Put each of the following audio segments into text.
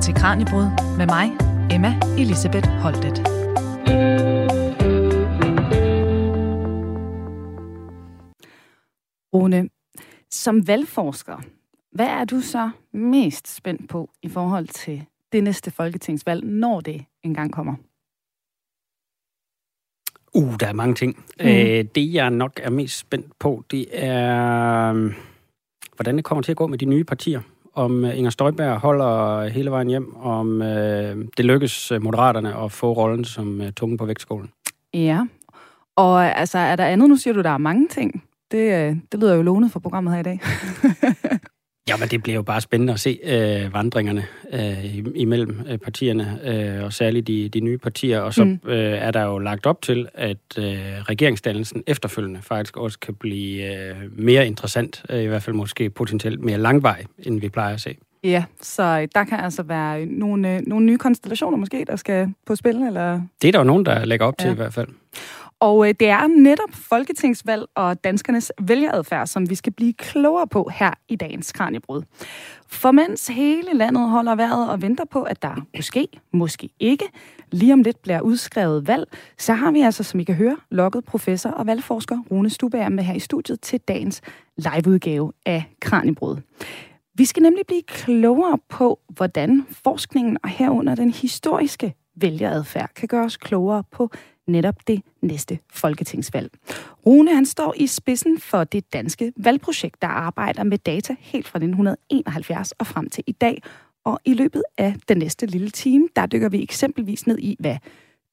til Kranjebrud med mig, Emma Elisabeth Holtet. Rune, som valgforsker, hvad er du så mest spændt på i forhold til det næste folketingsvalg, når det engang kommer? Uh, der er mange ting. Mm. Øh, det, jeg nok er mest spændt på, det er, øh, hvordan det kommer til at gå med de nye partier. Om øh, Inger Støjberg holder hele vejen hjem, om øh, det lykkes øh, Moderaterne at få rollen som øh, tungen på vægtskålen. Ja, og øh, altså, er der andet? Nu siger du, der er mange ting. Det, det lyder jo lovende for programmet her i dag. Ja, men det bliver jo bare spændende at se øh, vandringerne øh, imellem øh, partierne, øh, og særligt de, de nye partier. Og så mm. øh, er der jo lagt op til, at øh, regeringsdannelsen efterfølgende faktisk også kan blive øh, mere interessant, øh, i hvert fald måske potentielt mere langvej, end vi plejer at se. Ja, så der kan altså være nogle, øh, nogle nye konstellationer måske, der skal på spil, eller? Det er der jo nogen, der lægger op til ja. i hvert fald. Og øh, det er netop folketingsvalg og danskernes vælgeradfærd, som vi skal blive klogere på her i dagens Kranjebrud. For mens hele landet holder vejret og venter på, at der måske, måske ikke, lige om lidt bliver udskrevet valg, så har vi altså, som I kan høre, lokket professor og valgforsker Rune Stubager med her i studiet til dagens liveudgave af Kranjebrud. Vi skal nemlig blive klogere på, hvordan forskningen og herunder den historiske vælgeradfærd kan gøre os klogere på netop det næste folketingsvalg. Rune han står i spidsen for det danske valgprojekt, der arbejder med data helt fra 1971 og frem til i dag. Og i løbet af den næste lille time, der dykker vi eksempelvis ned i, hvad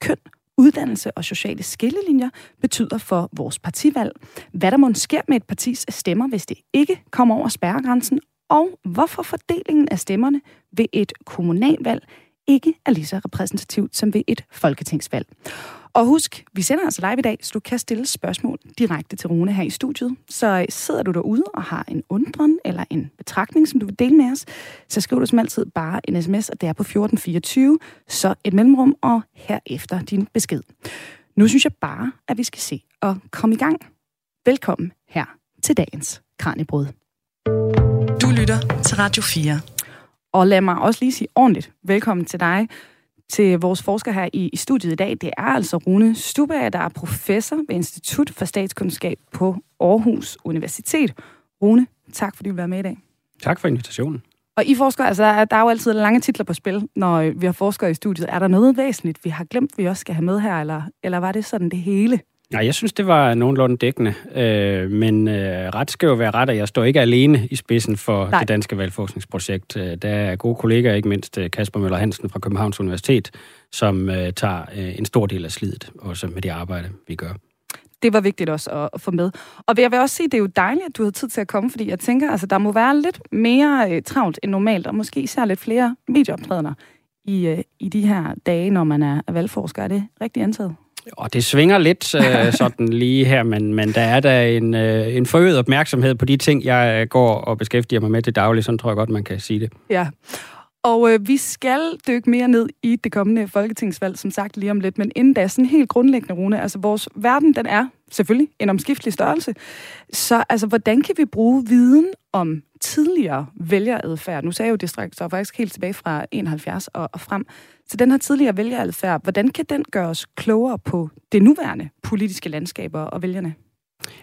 køn, uddannelse og sociale skillelinjer betyder for vores partivalg, hvad der må sker med et partis stemmer, hvis det ikke kommer over spærregrænsen, og hvorfor fordelingen af stemmerne ved et kommunalvalg ikke er lige så repræsentativt som ved et folketingsvalg. Og husk, vi sender altså live i dag, så du kan stille spørgsmål direkte til Rune her i studiet. Så sidder du derude og har en undren eller en betragtning, som du vil dele med os, så skriver du som altid bare en sms, og det er på 1424, så et mellemrum og herefter din besked. Nu synes jeg bare, at vi skal se og komme i gang. Velkommen her til dagens Kranjebrud. Du lytter til Radio 4. Og lad mig også lige sige ordentligt velkommen til dig, til vores forsker her i, i studiet i dag. Det er altså Rune Stubager, der er professor ved Institut for Statskundskab på Aarhus Universitet. Rune, tak fordi du vil være med i dag. Tak for invitationen. Og I forsker, altså der er jo altid lange titler på spil, når vi har forskere i studiet. Er der noget væsentligt, vi har glemt, vi også skal have med her, eller, eller var det sådan det hele? Nej, jeg synes, det var nogenlunde dækkende. Øh, men øh, ret skal jo være ret, og jeg står ikke alene i spidsen for Nej. det danske valgforskningsprojekt. Øh, der er gode kollegaer, ikke mindst øh, Kasper Møller Hansen fra Københavns Universitet, som øh, tager øh, en stor del af slidet, også med det arbejde, vi gør. Det var vigtigt også at, at få med. Og jeg vil også sige, det er jo dejligt, at du har tid til at komme, fordi jeg tænker, altså, der må være lidt mere øh, travlt end normalt, og måske især lidt flere medieoptrædener i, øh, i de her dage, når man er valgforsker. Er det rigtigt antaget? Og det svinger lidt øh, sådan lige her, men, men der er der en, øh, en forøget opmærksomhed på de ting, jeg går og beskæftiger mig med til daglig. Sådan tror jeg godt, man kan sige det. Ja. Og øh, vi skal dykke mere ned i det kommende folketingsvalg, som sagt lige om lidt. Men inden da, sådan helt grundlæggende, Rune, altså vores verden, den er selvfølgelig en omskiftelig størrelse. Så altså, hvordan kan vi bruge viden om tidligere vælgeradfærd? Nu sagde jeg jo, det strækker sig faktisk helt tilbage fra 71 og, og frem. Så den her tidligere vælgeradfærd, hvordan kan den gøre os klogere på det nuværende politiske landskaber og vælgerne?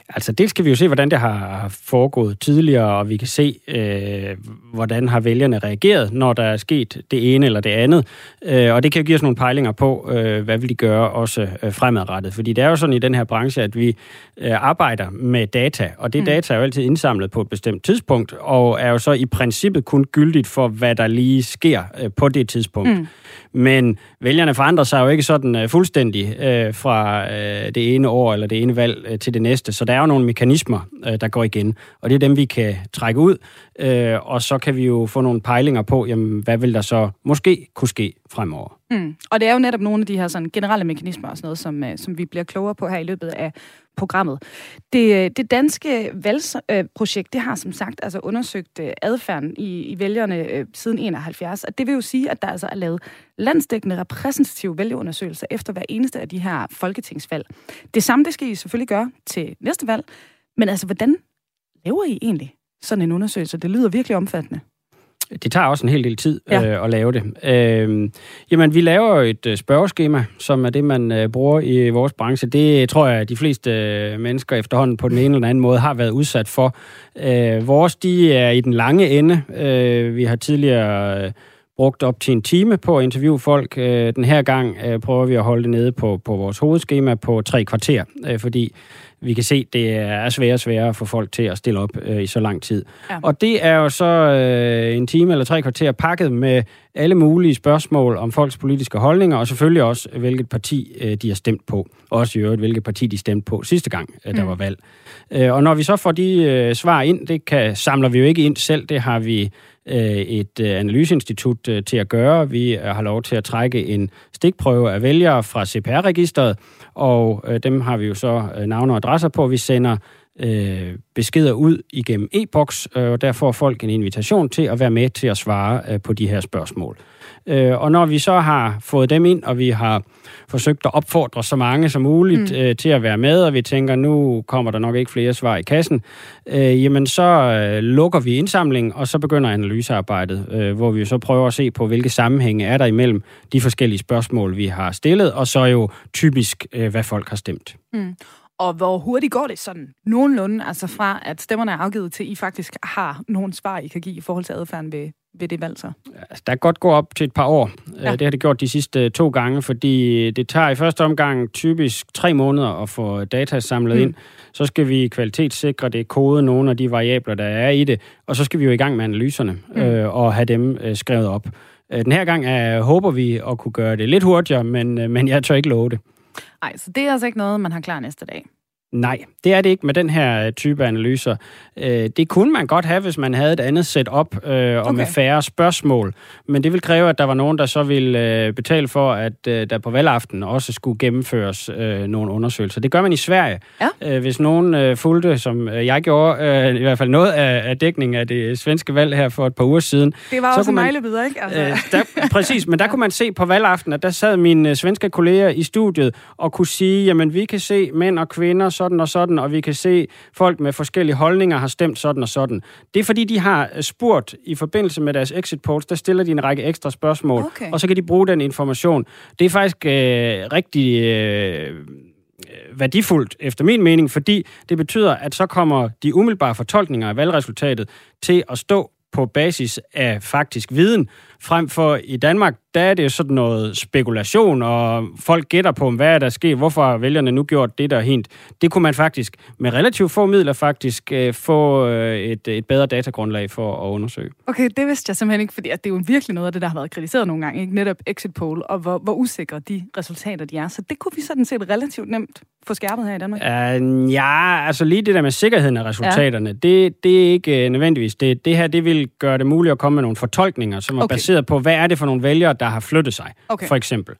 Altså, det skal vi jo se, hvordan det har foregået tidligere, og vi kan se, øh, hvordan har vælgerne reageret, når der er sket det ene eller det andet. Øh, og det kan jo give os nogle pejlinger på, øh, hvad vil de gøre også øh, fremadrettet. Fordi det er jo sådan i den her branche, at vi øh, arbejder med data, og det mm. data er jo altid indsamlet på et bestemt tidspunkt, og er jo så i princippet kun gyldigt for, hvad der lige sker øh, på det tidspunkt. Mm. Men vælgerne forandrer sig jo ikke sådan uh, fuldstændig uh, fra uh, det ene år eller det ene valg uh, til det næste. Så der er jo nogle mekanismer, uh, der går igen. Og det er dem, vi kan trække ud. Uh, og så kan vi jo få nogle pejlinger på, jamen, hvad vil der så måske kunne ske fremover. Mm. Og det er jo netop nogle af de her sådan, generelle mekanismer og sådan noget, som, øh, som vi bliver klogere på her i løbet af programmet. Det, øh, det danske valgprojekt, det har som sagt altså undersøgt øh, adfærden i, i vælgerne øh, siden 71, og det vil jo sige, at der altså er lavet landsdækkende repræsentative vælgeundersøgelser efter hver eneste af de her folketingsvalg. Det samme, det skal I selvfølgelig gøre til næste valg, men altså, hvordan laver I egentlig sådan en undersøgelse? Det lyder virkelig omfattende det tager også en hel del tid ja. øh, at lave det. Øh, jamen, vi laver et øh, spørgeskema, som er det, man øh, bruger i vores branche. Det tror jeg, at de fleste øh, mennesker efterhånden på den ene eller anden måde har været udsat for. Øh, vores, de er i den lange ende. Øh, vi har tidligere... Øh, brugt op til en time på at interviewe folk. Øh, den her gang øh, prøver vi at holde det nede på, på vores hovedskema på tre kvarter, fordi vi kan se, det er sværere og sværere få folk til at stille op øh, i så lang tid. Ja. Og det er jo så øh, en time eller tre kvarter pakket med alle mulige spørgsmål om folks politiske holdninger, og selvfølgelig også, hvilket parti øh, de har stemt på. Også i øvrigt, hvilket parti de stemte på sidste gang, øh, der mm. var valg. Øh, og når vi så får de øh, svar ind, det kan, samler vi jo ikke ind selv, det har vi øh, et øh, analyseinstitut øh, til at gøre. Vi har lov til at trække en stikprøve af vælgere fra CPR-registeret, og øh, dem har vi jo så øh, navne og adresser på. Vi sender øh, beskeder ud igennem e-boks, øh, og der får folk en invitation til at være med til at svare øh, på de her spørgsmål. Øh, og når vi så har fået dem ind, og vi har forsøgt at opfordre så mange som muligt mm. øh, til at være med, og vi tænker, nu kommer der nok ikke flere svar i kassen, øh, jamen så øh, lukker vi indsamlingen, og så begynder analysearbejdet, øh, hvor vi så prøver at se på, hvilke sammenhænge er der imellem de forskellige spørgsmål, vi har stillet, og så jo typisk, øh, hvad folk har stemt. Mm. Og hvor hurtigt går det sådan nogenlunde, altså fra at stemmerne er afgivet til, I faktisk har nogle svar, I kan give i forhold til adfærden ved, ved det valg så? Altså, der kan godt gå op til et par år. Ja. Det har det gjort de sidste to gange, fordi det tager i første omgang typisk tre måneder at få data samlet mm. ind. Så skal vi kvalitetssikre det, kode nogle af de variabler, der er i det, og så skal vi jo i gang med analyserne mm. øh, og have dem øh, skrevet op. Øh, den her gang øh, håber vi at kunne gøre det lidt hurtigere, men, øh, men jeg tør ikke love det. Nej, så det er altså ikke noget, man har klar næste dag. Nej, det er det ikke med den her type analyser. Øh, det kunne man godt have, hvis man havde et andet setup øh, og okay. med færre spørgsmål. Men det vil kræve, at der var nogen, der så ville øh, betale for, at der på valgaften også skulle gennemføres nogle undersøgelser. Det gør man i Sverige. Ja. Hvis nogen fulgte, som jeg gjorde, i hvert fald noget af dækningen af det svenske valg her for et par uger siden. Det var så også en nejlebid, ikke? Altså. Der, præcis, men der kunne man se på valgaften, at der sad mine svenske kolleger i studiet og kunne sige, jamen vi kan se mænd og kvinder, sådan og sådan, og vi kan se folk med forskellige holdninger har stemt sådan og sådan. Det er fordi, de har spurgt i forbindelse med deres exit polls, der stiller de en række ekstra spørgsmål, okay. og så kan de bruge den information. Det er faktisk øh, rigtig... Øh, værdifuldt, efter min mening, fordi det betyder, at så kommer de umiddelbare fortolkninger af valgresultatet til at stå på basis af faktisk viden, frem for i Danmark, der er det sådan noget spekulation, og folk gætter på, hvad er der sket, hvorfor har vælgerne nu gjort det der hent. Det kunne man faktisk med relativt få midler faktisk øh, få øh, et, et bedre datagrundlag for at undersøge. Okay, det vidste jeg simpelthen ikke, fordi at det er jo virkelig noget af det, der har været kritiseret nogle gange, ikke? netop exit poll, og hvor, hvor usikre de resultater de er. Så det kunne vi sådan set relativt nemt få skærpet her i Danmark. Uh, ja, altså lige det der med sikkerheden af resultaterne, ja. det, det er ikke uh, nødvendigvis. Det, det her, det vil gøre det muligt at komme med nogle fortolkninger, som er okay. baseret baseret på, hvad er det for nogle vælgere, der har flyttet sig, okay. for eksempel.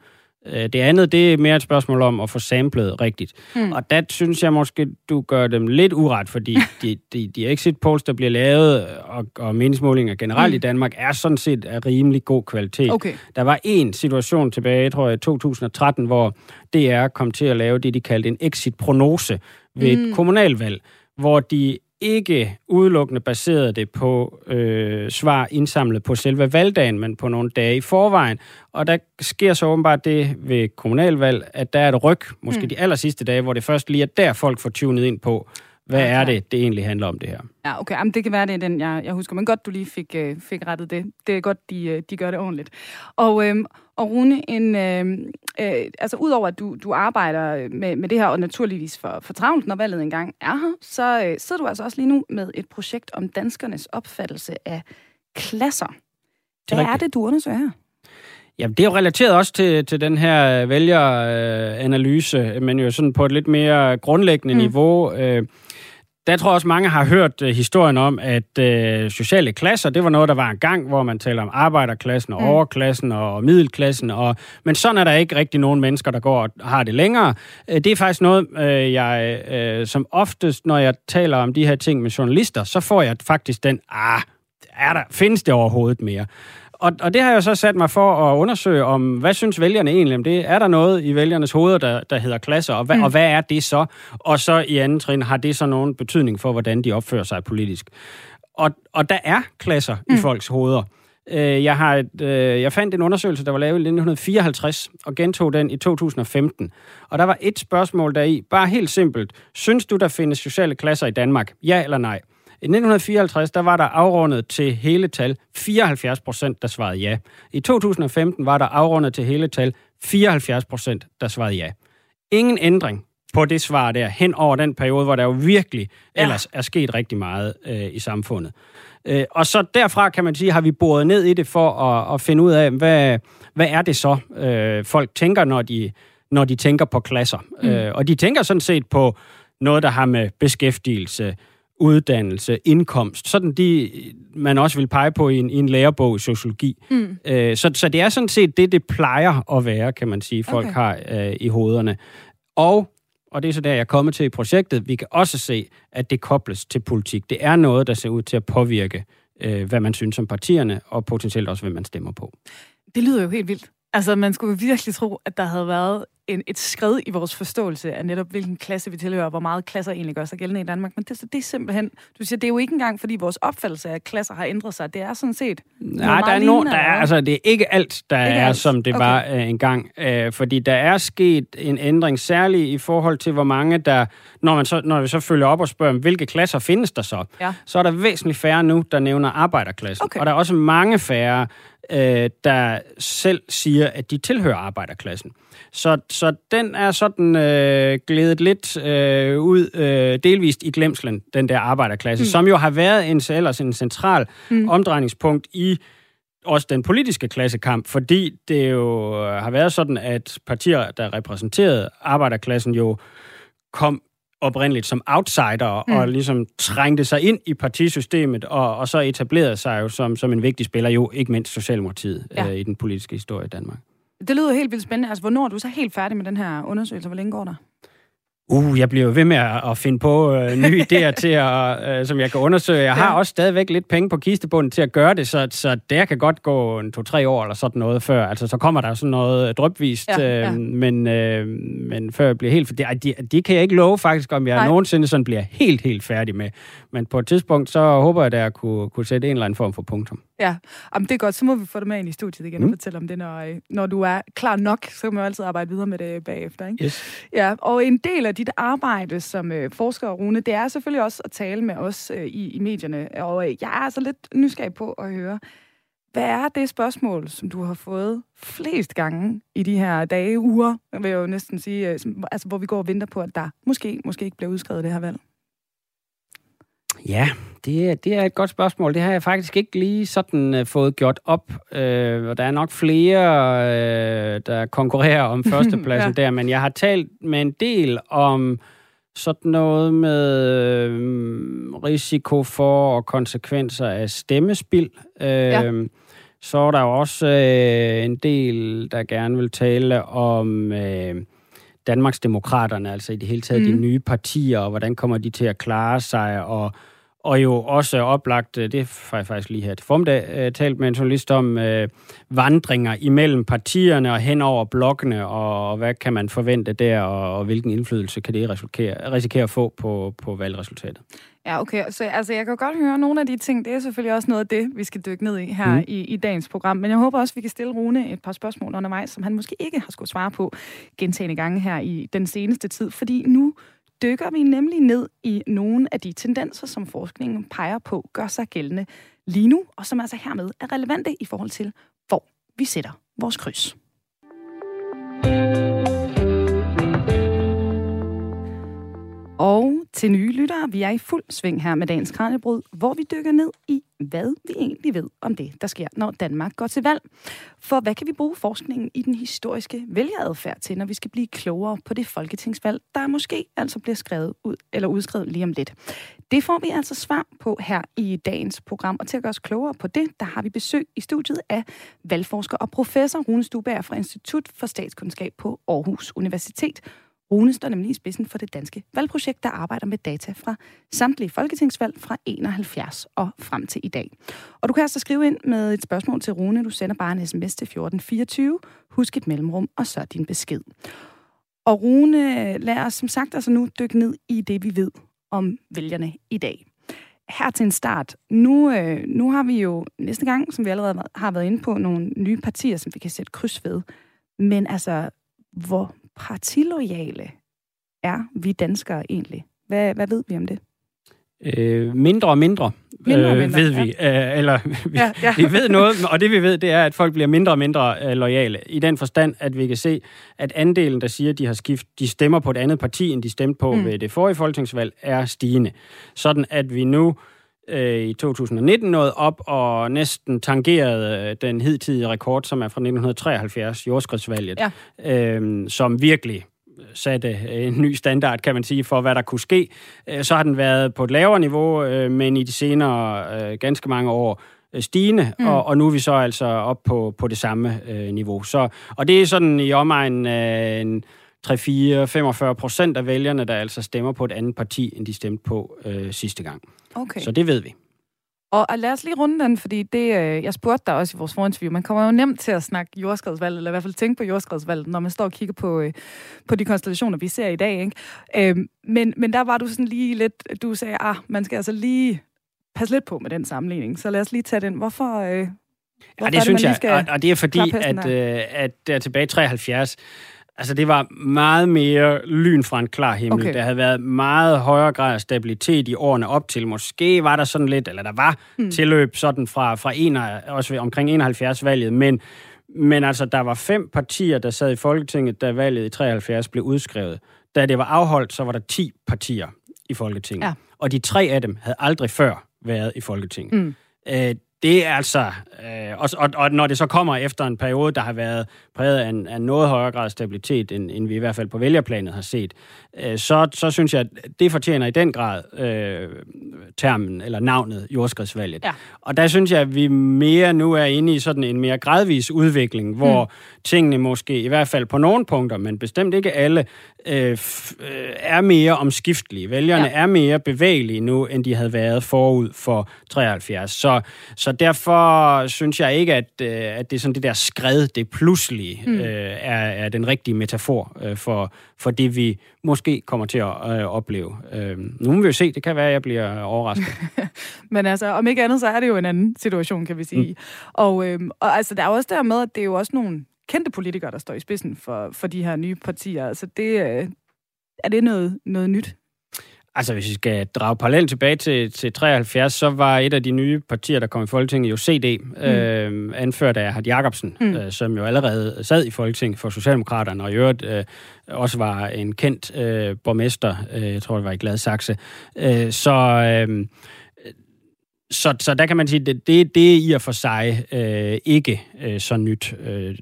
Øh, det andet, det er mere et spørgsmål om at få samlet rigtigt. Mm. Og der synes jeg måske, du gør dem lidt uret, fordi de, de, de exit polls, der bliver lavet, og, og meningsmålinger generelt mm. i Danmark, er sådan set af rimelig god kvalitet. Okay. Der var en situation tilbage, tror jeg, i 2013, hvor DR kom til at lave det, de kaldte en exit-prognose ved mm. et kommunalvalg, hvor de ikke udelukkende baseret det på øh, svar indsamlet på selve valgdagen, men på nogle dage i forvejen. Og der sker så åbenbart det ved kommunalvalg, at der er et ryg, måske mm. de aller sidste dage, hvor det først lige er der, folk får tunet ind på, hvad ja, er det, det egentlig handler om det her. Ja, okay. Jamen, det kan være, det er den, jeg, jeg husker. Men godt, du lige fik, øh, fik rettet det. Det er godt, de, øh, de gør det ordentligt. Og, øh, og Rune, en, øh, øh, altså udover at du, du arbejder med, med det her, og naturligvis for, for travlt, når valget engang er her, så øh, sidder du altså også lige nu med et projekt om danskernes opfattelse af klasser. Hvad er, er det, du undersøger her? Jamen, det er jo relateret også til, til den her vælgeranalyse, men jo sådan på et lidt mere grundlæggende mm. niveau. Øh, der tror jeg også, mange har hørt uh, historien om, at uh, sociale klasser, det var noget, der var en gang, hvor man taler om arbejderklassen og mm. overklassen og middelklassen. Og, men sådan er der ikke rigtig nogen mennesker, der går og har det længere. Uh, det er faktisk noget, uh, jeg uh, som oftest, når jeg taler om de her ting med journalister, så får jeg faktisk den, ah, er der, findes det overhovedet mere? Og, og det har jeg så sat mig for at undersøge om, hvad synes vælgerne egentlig om det? Er der noget i vælgernes hoveder, der, der hedder klasser, og, hva, mm. og hvad er det så? Og så i anden trin, har det så nogen betydning for, hvordan de opfører sig politisk? Og, og der er klasser mm. i folks hoveder. Øh, jeg, har et, øh, jeg fandt en undersøgelse, der var lavet i 1954, og gentog den i 2015. Og der var et spørgsmål deri, bare helt simpelt. Synes du, der findes sociale klasser i Danmark? Ja eller nej? I 1954, der var der afrundet til hele tal 74 procent, der svarede ja. I 2015 var der afrundet til hele tal 74 procent, der svarede ja. Ingen ændring på det svar der, hen over den periode, hvor der jo virkelig ja. ellers er sket rigtig meget øh, i samfundet. Øh, og så derfra, kan man sige, har vi boret ned i det for at, at finde ud af, hvad, hvad er det så, øh, folk tænker, når de, når de tænker på klasser. Mm. Øh, og de tænker sådan set på noget, der har med beskæftigelse, uddannelse, indkomst, sådan de, man også vil pege på i en, i en lærebog i sociologi. Mm. Øh, så, så det er sådan set det, det plejer at være, kan man sige, folk okay. har øh, i hovederne. Og og det er så der, jeg er kommet til i projektet, vi kan også se, at det kobles til politik. Det er noget, der ser ud til at påvirke, øh, hvad man synes om partierne, og potentielt også, hvem man stemmer på. Det lyder jo helt vildt. Altså, man skulle virkelig tro, at der havde været en, et skridt i vores forståelse af netop, hvilken klasse vi tilhører, og hvor meget klasser egentlig gør sig gældende i Danmark. Men det, det er simpelthen, du siger, det er jo ikke engang, fordi vores opfattelse af klasser har ændret sig. Det er sådan set Nej, der er no, der er, altså, det er ikke alt, der ikke er, alt. som det okay. var uh, engang. Uh, fordi der er sket en ændring, særligt i forhold til, hvor mange der, når, man så, når vi så følger op og spørger, hvilke klasser findes der så, ja. så er der væsentligt færre nu, der nævner arbejderklassen. Okay. Og der er også mange færre, øh, der selv siger, at de tilhører arbejderklassen. Så, så den er sådan øh, glædet lidt øh, ud, øh, delvist i glemslen, den der arbejderklasse, mm. som jo har været en, ellers en central mm. omdrejningspunkt i også den politiske klassekamp, fordi det jo har været sådan, at partier, der repræsenterede arbejderklassen, jo kom oprindeligt som outsider mm. og ligesom trængte sig ind i partisystemet og, og så etablerede sig jo som, som en vigtig spiller, jo ikke mindst Socialdemokratiet ja. øh, i den politiske historie i Danmark. Det lyder helt vildt spændende. Altså, hvornår er du så helt færdig med den her undersøgelse? Hvor længe går der? Uh, jeg bliver ved med at, finde på uh, nye idéer, til at, uh, som jeg kan undersøge. Jeg har ja. også stadigvæk lidt penge på kistebunden til at gøre det, så, så det kan godt gå en to-tre år eller sådan noget før. Altså, så kommer der sådan noget drøbvist, ja, ja. Uh, men, uh, men før jeg bliver helt... For det, de, de kan jeg ikke love faktisk, om jeg Nej. nogensinde sådan bliver helt, helt færdig med. Men på et tidspunkt, så håber jeg, at jeg kunne, kunne sætte en eller anden form for punktum. Ja, Jamen, det er godt. Så må vi få dig med ind i studiet igen mm. og fortælle om det, når, når du er klar nok. Så kan man jo altid arbejde videre med det bagefter. Ikke? Yes. Ja, og en del af dit arbejde som øh, forsker, Rune, det er selvfølgelig også at tale med os øh, i, i medierne. Og øh, jeg er altså lidt nysgerrig på at høre, hvad er det spørgsmål, som du har fået flest gange i de her dage, uger, vil jeg jo næsten sige, øh, altså, hvor vi går og venter på, at der måske, måske ikke bliver udskrevet det her valg? Ja, det, det er et godt spørgsmål. Det har jeg faktisk ikke lige sådan uh, fået gjort op. Uh, og der er nok flere, uh, der konkurrerer om førstepladsen ja. der, men jeg har talt med en del om sådan noget med uh, risiko for og konsekvenser af stemmespil. Uh, ja. Så er der jo også uh, en del, der gerne vil tale om... Uh, Danmarksdemokraterne, altså i det hele taget mm. de nye partier, og hvordan kommer de til at klare sig, og og jo også oplagt, øh, det har jeg faktisk lige her til formiddag uh, talt med en journalist om, uh, vandringer imellem partierne og hen over blokkene, og, og hvad kan man forvente der, og, og hvilken indflydelse kan det risikere, risikere at få på, på valgresultatet. Ja, okay. Så altså, jeg kan godt høre nogle af de ting. Det er selvfølgelig også noget af det, vi skal dykke ned i her mm. i, i dagens program. Men jeg håber også, vi kan stille Rune et par spørgsmål undervejs, som han måske ikke har skulle svare på gentagende gange her i den seneste tid. Fordi nu dykker vi nemlig ned i nogle af de tendenser, som forskningen peger på, gør sig gældende lige nu, og som altså hermed er relevante i forhold til, hvor vi sætter vores kryds. Til nye lyttere, vi er i fuld sving her med dagens Kranjebrud, hvor vi dykker ned i, hvad vi egentlig ved om det, der sker, når Danmark går til valg. For hvad kan vi bruge forskningen i den historiske vælgeradfærd til, når vi skal blive klogere på det folketingsvalg, der måske altså bliver skrevet ud eller udskrevet lige om lidt? Det får vi altså svar på her i dagens program, og til at gøre os klogere på det, der har vi besøg i studiet af valgforsker og professor Rune Stuberg fra Institut for Statskundskab på Aarhus Universitet, Rune står nemlig i spidsen for det danske valgprojekt, der arbejder med data fra samtlige folketingsvalg fra 71 og frem til i dag. Og du kan altså skrive ind med et spørgsmål til Rune. Du sender bare en sms til 1424. Husk et mellemrum, og så din besked. Og Rune, lad os som sagt altså nu dykke ned i det, vi ved om vælgerne i dag. her til en start, nu, øh, nu har vi jo næste gang, som vi allerede har været inde på, nogle nye partier, som vi kan sætte kryds ved. Men altså, hvor partilojale er vi danskere egentlig? Hvad, hvad ved vi om det? Øh, mindre og mindre, Mindre og øh, mindre, ved vi. Øh, eller vi, Ja, ja. vi ved noget, og det vi ved, det er, at folk bliver mindre og mindre øh, lojale. I den forstand, at vi kan se, at andelen, der siger, at de har skift, de stemmer på et andet parti, end de stemte på mm. ved det forrige folketingsvalg, er stigende. Sådan at vi nu øh, i 2019 nåede op og næsten tangerede øh, den hidtidige rekord, som er fra 1973, jordskredsvalget, Ja. øh, som virkelig satte en ny standard, kan man sige, for hvad der kunne ske. Øh, Så har den været på et lavere niveau, øh, men i de senere øh, ganske mange år øh, stigende, mm. og, og nu er vi så altså op på, på det samme øh, niveau. Så, og det er sådan i omegnen en 3-4-45 procent af vælgerne, der altså stemmer på et andet parti, end de stemte på øh, sidste gang. Okay. Så det ved vi. Og, og lad os lige runde den, fordi det, øh, jeg spurgte dig også i vores forinterview, man kommer jo nemt til at snakke jordskredsvalg, eller i hvert fald tænke på jordskredsvalg, når man står og kigger på, øh, på de konstellationer, vi ser i dag. Ikke? Øhm, men, men der var du sådan lige lidt, du sagde, ah, man skal altså lige passe lidt på med den sammenligning. Så lad os lige tage den. Hvorfor, øh, hvorfor Ja, er det synes jeg, og, og det er fordi, at, øh, at der tilbage i 73, altså det var meget mere lyn fra en klar himmel. Okay. Der havde været meget højere grad af stabilitet i årene op til. Måske var der sådan lidt, eller der var hmm. tilløb sådan fra, fra en, også omkring 71-valget, men, men altså der var fem partier, der sad i Folketinget, da valget i 73 blev udskrevet. Da det var afholdt, så var der 10 partier i Folketinget. Ja. Og de tre af dem havde aldrig før været i Folketinget. Mm. Øh, det er altså... Øh, og, og, og når det så kommer efter en periode, der har været præget af en, af noget højere grad stabilitet, end, end vi i hvert fald på vælgerplanet har set, øh, så, så synes jeg, at det fortjener i den grad øh, termen, eller navnet, jordskredsvalget. Ja. Og der synes jeg, at vi mere nu er inde i sådan en mere gradvis udvikling, hvor mm. tingene måske, i hvert fald på nogle punkter, men bestemt ikke alle, øh, f- øh, er mere omskiftelige. Vælgerne ja. er mere bevægelige nu, end de havde været forud for 73. Så, så derfor synes jeg ikke, at, øh, at det er sådan det der skred, det pludselige, mm. øh, er, er den rigtige metafor øh, for, for det, vi måske kommer til at øh, opleve. Øh, nu må vi jo se, det kan være, at jeg bliver overrasket. Men altså, om ikke andet, så er det jo en anden situation, kan vi sige. Mm. Og, øhm, og altså, der er også der med, at det er jo også nogle kendte politikere, der står i spidsen for, for de her nye partier. Altså, det, øh, er det noget, noget nyt? Altså, hvis vi skal drage parallelt tilbage til, til 73, så var et af de nye partier, der kom i Folketinget, jo CD, mm. øh, anført af Hart Jacobsen, Mm. øh, som jo allerede sad i Folketinget for Socialdemokraterne, og i øvrigt øh, også var en kendt øh, borgmester, øh, jeg tror, det var i Gladsaxe. Øh, så, øh, så, så der kan man sige, det, det, det er i og for sig øh, ikke øh, så nyt. Øh,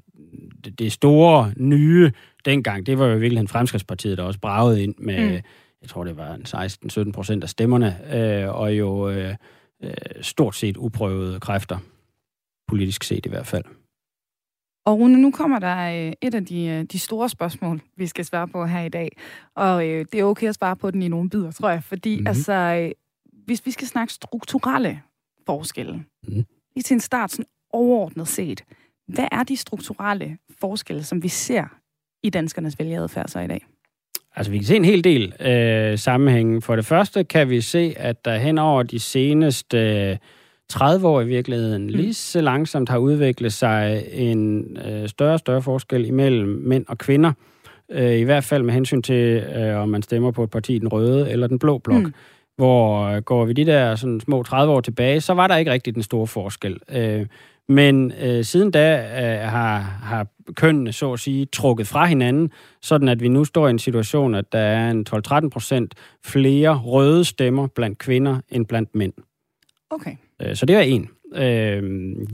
det, det store nye dengang, det var jo i virkeligheden Fremskridspartiet, der også bragede ind med... Mm. Mm jeg tror det var en 16-17 procent af stemmerne, øh, og jo øh, øh, stort set uprøvede kræfter, politisk set i hvert fald. Og Rune, nu kommer der øh, et af de, øh, de store spørgsmål, vi skal svare på her i dag. Og øh, det er okay at svare på den i nogle bidder, tror jeg. Fordi mm-hmm. Mhm. altså, hvis vi skal snakke strukturelle forskelle, Mhm. lige til en start sådan overordnet set, hvad er de strukturelle forskelle, som vi ser i danskernes vælgeradfærd så i dag? Altså, vi kan se en hel del øh, sammenhænge. For det første kan vi se, at der hen over de seneste øh, 30 år i virkeligheden, mm. lige så langsomt har udviklet sig en øh, større og større forskel imellem mænd og kvinder. Øh, I hvert fald med hensyn til, øh, om man stemmer på et parti, den røde eller den blå blok. Mm. Mm. Hvor øh, går vi de der sådan små 30 år tilbage, så var der ikke rigtig den store forskel. Øh, men øh, siden da øh, har, har kønnene, så at sige, trukket fra hinanden, sådan at vi nu står i en situation, at der er en 12-13 procent flere røde stemmer blandt kvinder end blandt mænd. Okay. Øh, Så det er en. Øh,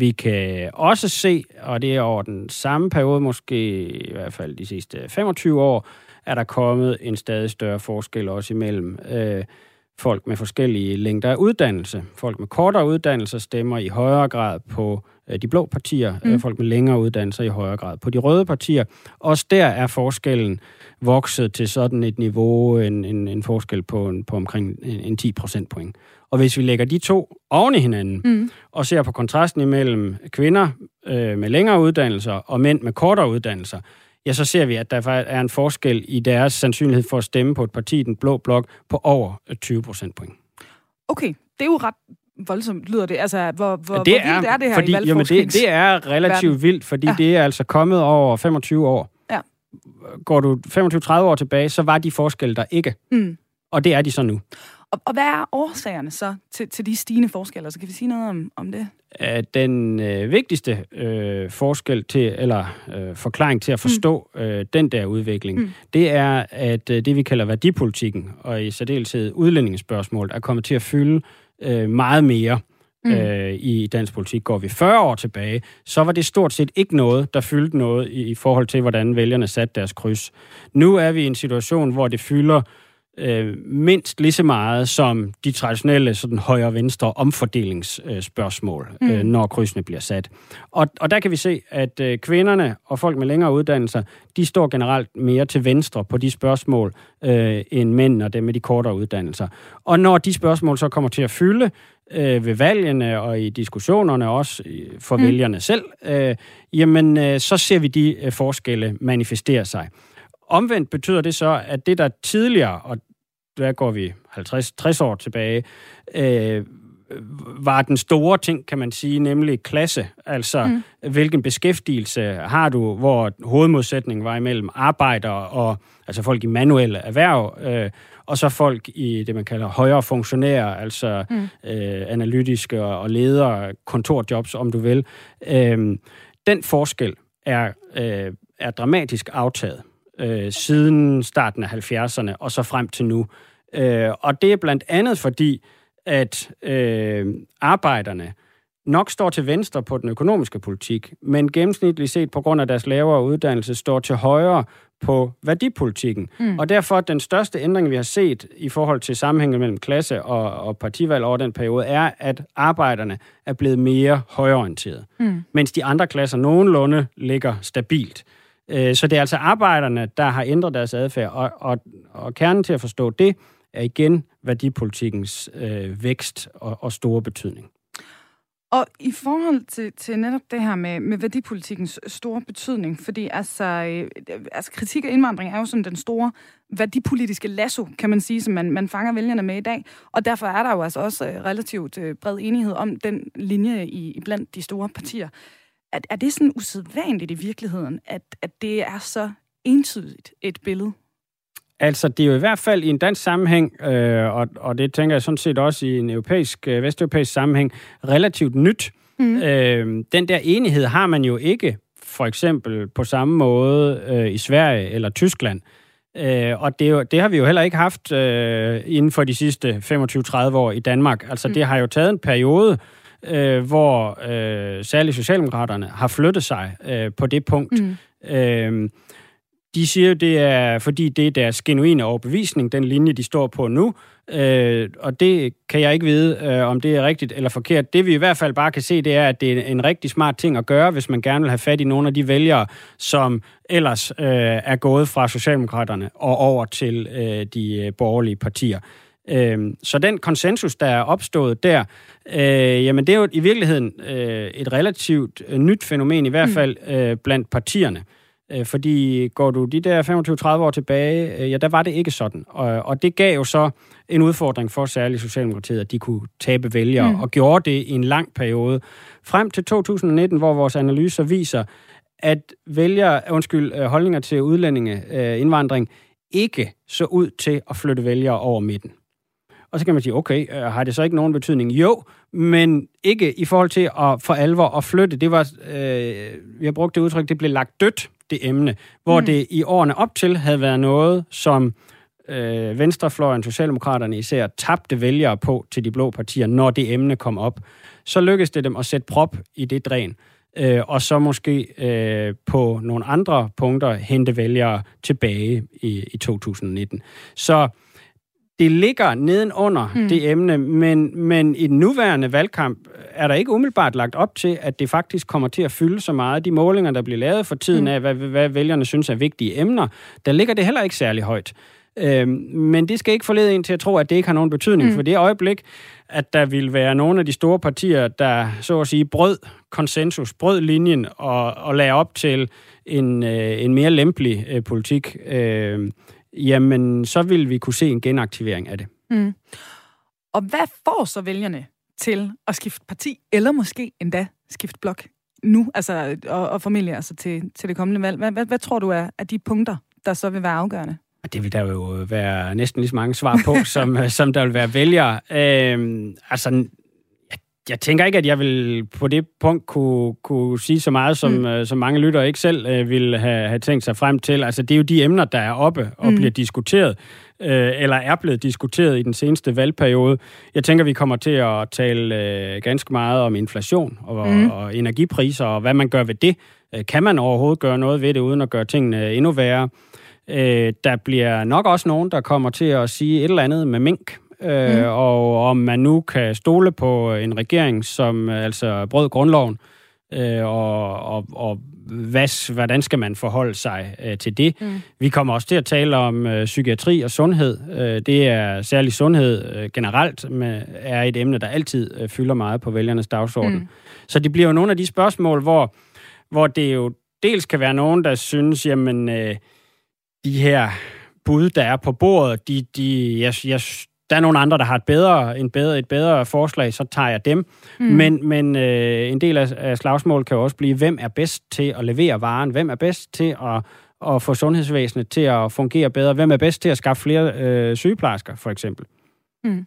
vi kan også se, og det er over den samme periode, måske i hvert fald de sidste 25 år, er der kommet en stadig større forskel også imellem øh, folk med forskellige længder af uddannelse. Folk med kortere uddannelse stemmer i højere grad på de blå partier, Mm. mm. folk med længere uddannelser i højere grad på de røde partier. Også der er forskellen vokset til sådan et niveau, en, en, en forskel på, en, på omkring en, en 10 procentpoint. Og hvis vi lægger de to oven i hinanden, Mm. og ser på kontrasten imellem kvinder øh, med længere uddannelser og mænd med kortere uddannelser, ja, så ser vi, at der er en forskel i deres sandsynlighed for at stemme på et parti den blå blok på over øh, 20 procentpoint. Okay, det er jo ret voldsomt, lyder det. Altså, hvor, hvor, det hvor er, vildt er det her fordi, i jamen det, det er relativt verden. vildt, fordi Ja. det er altså kommet over 25 år. Ja. Går du 25-30 år tilbage, så var de forskelle der ikke. Mm. Og det er de så nu. Og, og hvad er årsagerne så til, til de stigende forskelle? Så kan vi sige noget om, om det? Den øh, vigtigste øh, forskel til, eller øh, forklaring til at forstå mm. øh, den der udvikling, Mm. mm. det er, at øh, det vi kalder værdipolitikken, og i særdeleshed udlændingsspørgsmål, er kommet til at fylde øh, meget mere Mm. øh, i dansk politik. Går vi 40 år tilbage, så var det stort set ikke noget, der fyldte noget i, i forhold til, hvordan vælgerne satte deres kryds. Nu er vi i en situation, hvor det fylder øh, mindst lige så meget som de traditionelle sådan højre-venstre omfordelingsspørgsmål, Mm. mm. øh, når krydsene bliver sat. Og, og der kan vi se, at øh, kvinderne og folk med længere uddannelser, de står generelt mere til venstre på de spørgsmål, øh, end mænd og dem med de kortere uddannelser. Og når de spørgsmål så kommer til at fylde øh, ved valgene og i diskussionerne også øh, for mm. vælgerne selv, øh, jamen øh, så ser vi de øh, forskelle manifestere sig. Omvendt betyder det så, at det der tidligere, og der går vi 50-60 år tilbage, øh, var den store ting, kan man sige, nemlig klasse. Altså, Mm. hvilken beskæftigelse har du, hvor hovedmodsætningen var imellem arbejdere og altså folk i manuelle erhverv, øh, og så folk i det, man kalder højere funktionærer, altså Mm. øh, analytiske og og ledere, kontorjobs, om du vil. Øh, den forskel er, øh, er dramatisk aftaget øh, siden starten af 70'erne og så frem til nu. Øh, og det er blandt andet fordi, at øh, arbejderne nok står til venstre på den økonomiske politik, men gennemsnitligt set på grund af deres lavere uddannelse står til højre på værdipolitikken. Mm. Og derfor den største ændring, vi har set i forhold til sammenhængen mellem klasse og, og partivalg over den periode, er, at arbejderne er blevet mere højreorienterede, Mm. mens de andre klasser nogenlunde ligger stabilt. Øh, Så det er altså arbejderne, der har ændret deres adfærd, og, og, og kernen til at forstå det er igen værdipolitikkens øh, vækst og, og store betydning. Og i forhold til, til netop det her med, med værdipolitikkens øh, store betydning, fordi altså, øh, altså kritik af indvandring er jo sådan den store værdipolitiske lasso, kan man sige, som man, man fanger vælgerne med i dag. Og derfor er der jo altså også øh, relativt øh, bred enighed om den linje i, i blandt de store partier. Er, er det sådan usædvanligt i virkeligheden, at, at det er så entydigt et billede? Altså, det er jo i hvert fald i en dansk sammenhæng, øh, og, og det tænker jeg sådan set også i en europæisk, øh, vesteuropæisk sammenhæng, relativt nyt. Mm. Øh, den der enighed har man jo ikke, for eksempel på samme måde øh, i Sverige eller Tyskland. Øh, og det, jo, det har vi jo heller ikke haft øh, inden for de sidste 25-30 år i Danmark. Altså, mm. det har jo taget en periode, øh, hvor øh, særligt Socialdemokraterne har flyttet sig øh, på det punkt. Mm. Øh, de siger jo, det er, fordi det er deres genuine overbevisning, den linje, de står på nu. Øh, og det kan jeg ikke vide, øh, om det er rigtigt eller forkert. Det vi i hvert fald bare kan se, det er, at det er en rigtig smart ting at gøre, hvis man gerne vil have fat i nogle af de vælgere, som ellers øh, er gået fra Socialdemokraterne og over til øh, de øh, borgerlige partier. Øh, så den konsensus, der er opstået der, øh, jamen det er jo i virkeligheden øh, et relativt øh, nyt fænomen, i hvert Mm. fald øh, blandt partierne. Øh, fordi går du de der 25-30 år tilbage, øh, ja, der var det ikke sådan. Og, og det gav jo så en udfordring for særligt Socialdemokratiet, at de kunne tabe vælgere, Mm. og gjorde det i en lang periode. Frem til 2019, hvor vores analyser viser, at vælger, undskyld, øh, holdninger til udlændinge, øh, indvandring, ikke så ud til at flytte vælgere over midten. Og så kan man sige, okay, øh, har det så ikke nogen betydning? Jo, men ikke i forhold til at for alvor at flytte. Det var, øh, vi har brugt det udtryk, det blev lagt dødt, det emne, hvor Mm. det i årene op til havde været noget, som øh, Venstrefløjen, Socialdemokraterne især, tabte vælgere på til de blå partier, når det emne kom op. Så lykkedes det dem at sætte prop i det dræn, øh, og så måske øh, på nogle andre punkter hente vælgere tilbage i, i 2019. Så det ligger nedenunder Mm. det emne, men, men i den nuværende valgkamp er der ikke umiddelbart lagt op til, at det faktisk kommer til at fylde så meget. De målinger, der bliver lavet for tiden Mm. af, hvad, hvad vælgerne synes er vigtige emner, der ligger det heller ikke særlig højt. Øhm, men det skal ikke forlede en til at tro, at det ikke har nogen betydning. Mm. For det øjeblik, at der vil være nogle af de store partier, der så at sige brød konsensus, brød linjen og, og lagde op til en, øh, en mere lempelig øh, politik, øh, jamen så vil vi kunne se en genaktivering af det. Mm. Og hvad får så vælgerne til at skifte parti, eller måske endda skifte blok nu, altså, og, og familie altså til, til det kommende valg? Hvad, hvad, hvad tror du er, er de punkter, der så vil være afgørende? Det vil der jo være næsten lige så mange svar på, som, som der vil være vælgere. Øhm, altså, jeg, tænker ikke, at jeg vil på det punkt kunne, kunne sige så meget, som, mm. øh, som mange lyttere ikke selv øh, vil have, have tænkt sig frem til. Altså, det er jo de emner, der er oppe og mm. bliver diskuteret, øh, eller er blevet diskuteret i den seneste valgperiode. Jeg tænker, vi kommer til at tale øh, ganske meget om inflation og, mm. og energipriser, og hvad man gør ved det. Øh, kan man overhovedet gøre noget ved det, uden at gøre tingene endnu værre? Øh, der bliver nok også nogen, der kommer til at sige et eller andet med mink, øh, mm. og om man nu kan stole på en regering, som øh, altså brød grundloven, øh, og, og, og hvad, hvordan skal man forholde sig øh, til det. Mm. Vi kommer også til at tale om øh, psykiatri og sundhed. Øh, det er særlig sundhed øh, generelt, med, er et emne, der altid øh, fylder meget på vælgernes dagsorden. Mm. Så det bliver jo nogle af de spørgsmål, hvor, hvor det jo dels kan være nogen, der synes, jamen... Øh, de her bud, der er på bordet, de, de, jeg, jeg, der er nogle andre, der har et bedre, en bedre, et bedre forslag, så tager jeg dem. Mm. Men, men øh, en del af, af slagsmålet kan jo også blive, hvem er bedst til at levere varen? Hvem er bedst til at, at få sundhedsvæsenet til at fungere bedre? Hvem er bedst til at skaffe flere øh, sygeplejersker, for eksempel? Mm.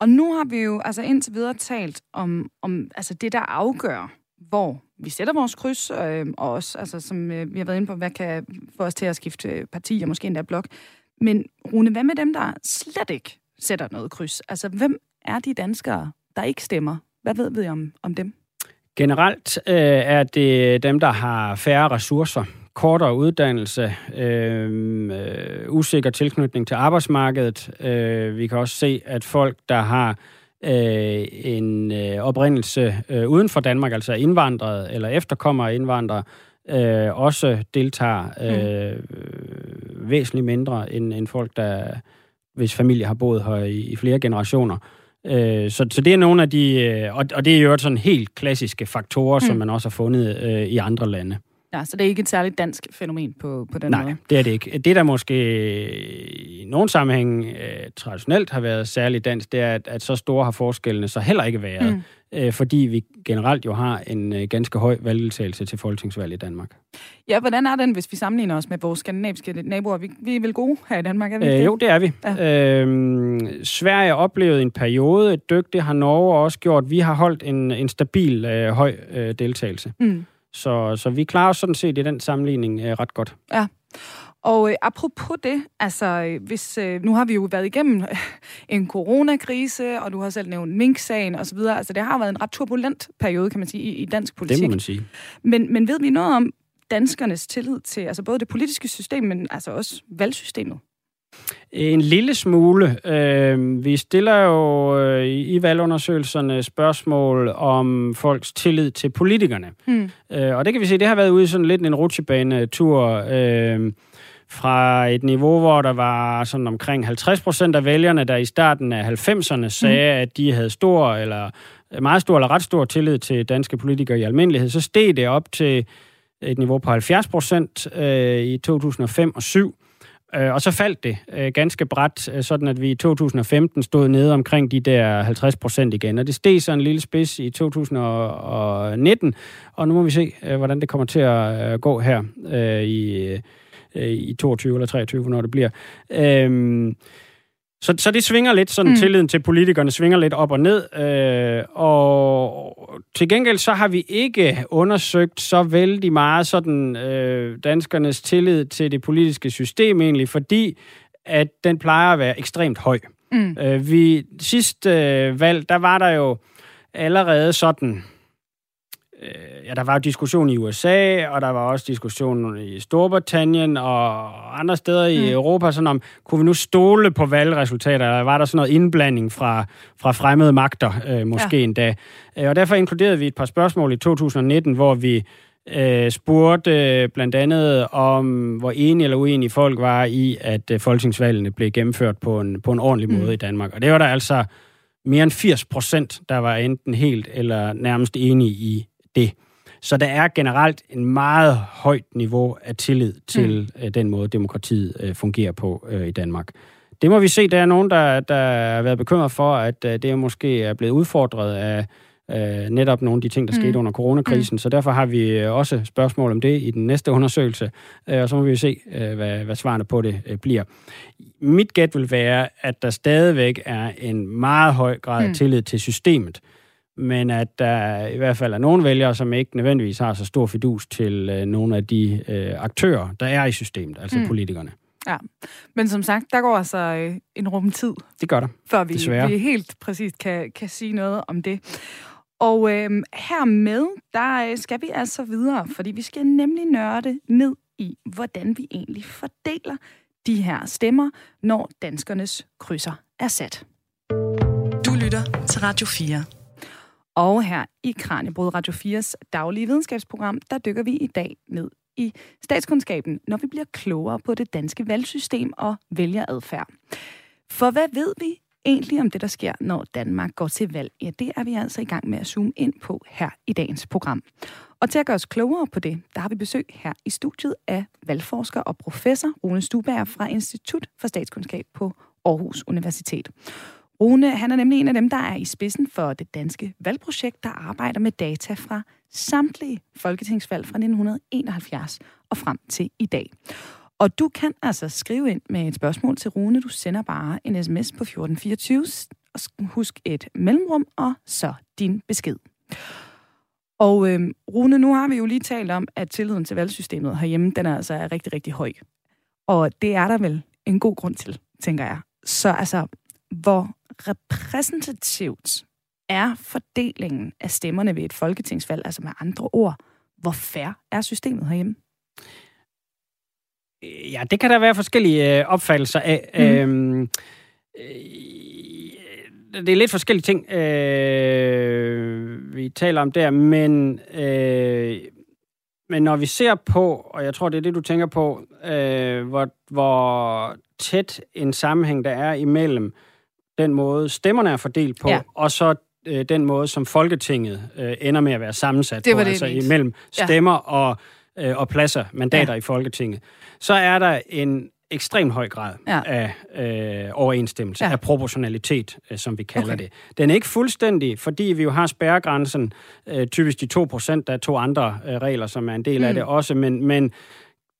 Og nu har vi jo altså indtil videre talt om, om altså det, der afgør, hvor vi sætter vores kryds, øh, og også, altså, som øh, vi har været inde på, hvad kan få os til at skifte parti, og måske endda blok. Men Rune, hvad med dem, der slet ikke sætter noget kryds? Altså, hvem er de danskere, der ikke stemmer? Hvad ved vi om, om dem? Generelt øh, er det dem, der har færre ressourcer, kortere uddannelse, øh, øh, usikker tilknytning til arbejdsmarkedet. Øh, vi kan også se, at folk, der har øh, en øh, oprindelse øh, uden for Danmark, altså indvandrere eller efterkommere af indvandrere, øh, også deltager øh, mm. væsentligt mindre end, end folk, der hvis familie har boet her i, i flere generationer. Øh, så, så det er nogle af de, øh, og, og det er jo sådan helt klassiske faktorer, mm. som man også har fundet øh, i andre lande. Ja, så det er ikke et særligt dansk fænomen på, på den Nej, måde? Nej, det er det ikke. Det, der måske i nogle sammenhæng øh, traditionelt har været særligt dansk, det er, at, at så store har forskellene så heller ikke været. Mm. Øh, fordi vi generelt jo har en øh, ganske høj valgdeltagelse til folketingsvalg i Danmark. Ja, hvordan er den, hvis vi sammenligner os med vores skandinaviske naboer? Vi, vi er vel gode her i Danmark, er vi øh, Jo, det er vi. Ja. Øh, Sverige oplevede en periode et dyk, det har Norge også gjort. Vi har holdt en, en stabil øh, høj øh, deltagelse. Mm. Så, så vi klarer os sådan set i den sammenligning øh, ret godt. Ja. Og øh, apropos det, altså øh, hvis, øh, nu har vi jo været igennem øh, en coronakrise, og du har selv nævnt Mink-sagen osv., altså det har været en ret turbulent periode, kan man sige, i, i dansk politik. Det må man sige. Men, men ved vi noget om danskernes tillid til altså både det politiske system, men altså også valgsystemet? En lille smule. Øh, vi stiller jo øh, i valgundersøgelserne spørgsmål om folks tillid til politikerne. Øh, og det kan vi se, det har været ude i sådan lidt en rutsjebane-tur øh, fra et niveau, hvor der var sådan omkring 50 procent af vælgerne, der i starten af 90'erne sagde, hmm. at de havde stor eller meget stor eller ret stor tillid til danske politikere i almindelighed. Så steg det op til et niveau på 70 procent øh, i 2005 og 2007. Øh, og så faldt det øh, ganske bræt, øh, sådan at vi i 2015 stod nede omkring de der 50 procent igen. Og det steg så en lille spids i 2019, og nu må vi se, hvordan det kommer til at gå her i, i 22 eller 23, hvornår det bliver. Så, så det svinger lidt, sådan mm. tilliden til politikerne svinger lidt op og ned. Øh, og til gengæld så har vi ikke undersøgt så vældig meget sådan øh, danskernes tillid til det politiske system egentlig, fordi at den plejer at være ekstremt høj. Mm. Øh, vi sidste øh, valg, der var der jo allerede sådan øh, ja, der var jo diskussion i USA, og der var også diskussion i Storbritannien og andre steder i mm. Europa, sådan om, kunne vi nu stole på valgresultater, eller var der sådan noget indblanding fra, fra fremmede magter, øh, måske ja. endda. Øh, og derfor inkluderede vi et par spørgsmål i 2019, hvor vi øh, spurgte øh, blandt andet om, hvor enige eller uenige folk var i, at øh, folketingsvalgene blev gennemført på en, på en ordentlig mm. måde i Danmark. Og det var der altså mere end 80 procent, der var enten helt eller nærmest enige i det. Så der er generelt en meget højt niveau af tillid til mm. øh, den måde, demokratiet øh, fungerer på øh, i Danmark. Det må vi se. Der er nogen, der, der har været bekymret for, at det måske er blevet udfordret af øh, netop nogle af de ting, der mm. skete under coronakrisen. Mm. Så derfor har vi også spørgsmål om det i den næste undersøgelse, øh, og så må vi se, øh, hvad, hvad svarene på det øh, bliver. Mit gæt vil være, at der stadigvæk er en meget høj grad af mm. tillid til systemet, men at der i hvert fald er nogle vælgere, som ikke nødvendigvis har så stor fidus til øh, nogle af de øh, aktører, der er i systemet, altså mm. politikerne. Ja, men som sagt, der går altså øh, en rum tid. Det gør der, Før vi, vi helt præcist kan, kan sige noget om det. Og øh, hermed, der øh, skal vi altså videre, fordi vi skal nemlig nørde ned i, hvordan vi egentlig fordeler de her stemmer, når danskernes krydser er sat. Du lytter til Radio 4. Og her i Kranjebrud Radio 4's daglige videnskabsprogram, der dykker vi i dag ned i statskundskaben, når vi bliver klogere på det danske valgsystem og vælgeradfærd. For hvad ved vi egentlig om det, der sker, når Danmark går til valg? Ja, det er vi altså i gang med at zoome ind på her i dagens program. Og til at gøre os klogere på det, der har vi besøg her i studiet af valgforsker og professor Rune Stubager fra Institut for Statskundskab på Aarhus Universitet. Rune, han er nemlig en af dem, der er i spidsen for det danske valgprojekt, der arbejder med data fra samtlige folketingsvalg fra 1971 og frem til i dag. Og du kan altså skrive ind med et spørgsmål til Rune. Du sender bare en sms på 1424. Og husk et mellemrum, og så din besked. Og øh, Rune, nu har vi jo lige talt om, at tilliden til valgsystemet herhjemme, den er altså rigtig, rigtig høj. Og det er der vel en god grund til, tænker jeg. Så altså, hvor repræsentativt er fordelingen af stemmerne ved et folketingsvalg, altså med andre ord, hvor færre er systemet herhjemme? Ja, det kan der være forskellige øh, opfattelser af. Mm. Øhm, øh, det er lidt forskellige ting, øh, vi taler om der, men, øh, men når vi ser på, og jeg tror, det er det, du tænker på, øh, hvor, hvor tæt en sammenhæng der er imellem den måde, stemmerne er fordelt på, ja. og så øh, den måde, som Folketinget øh, ender med at være sammensat det på, det, altså imellem stemmer ja. og, øh, og pladser, mandater ja. i Folketinget, så er der en ekstremt høj grad ja. af øh, overensstemmelse, ja. af proportionalitet, øh, som vi kalder okay. det. Den er ikke fuldstændig, fordi vi jo har spærregrænsen, øh, typisk de 2%, der er to andre øh, regler, som er en del mm. af det også, men, men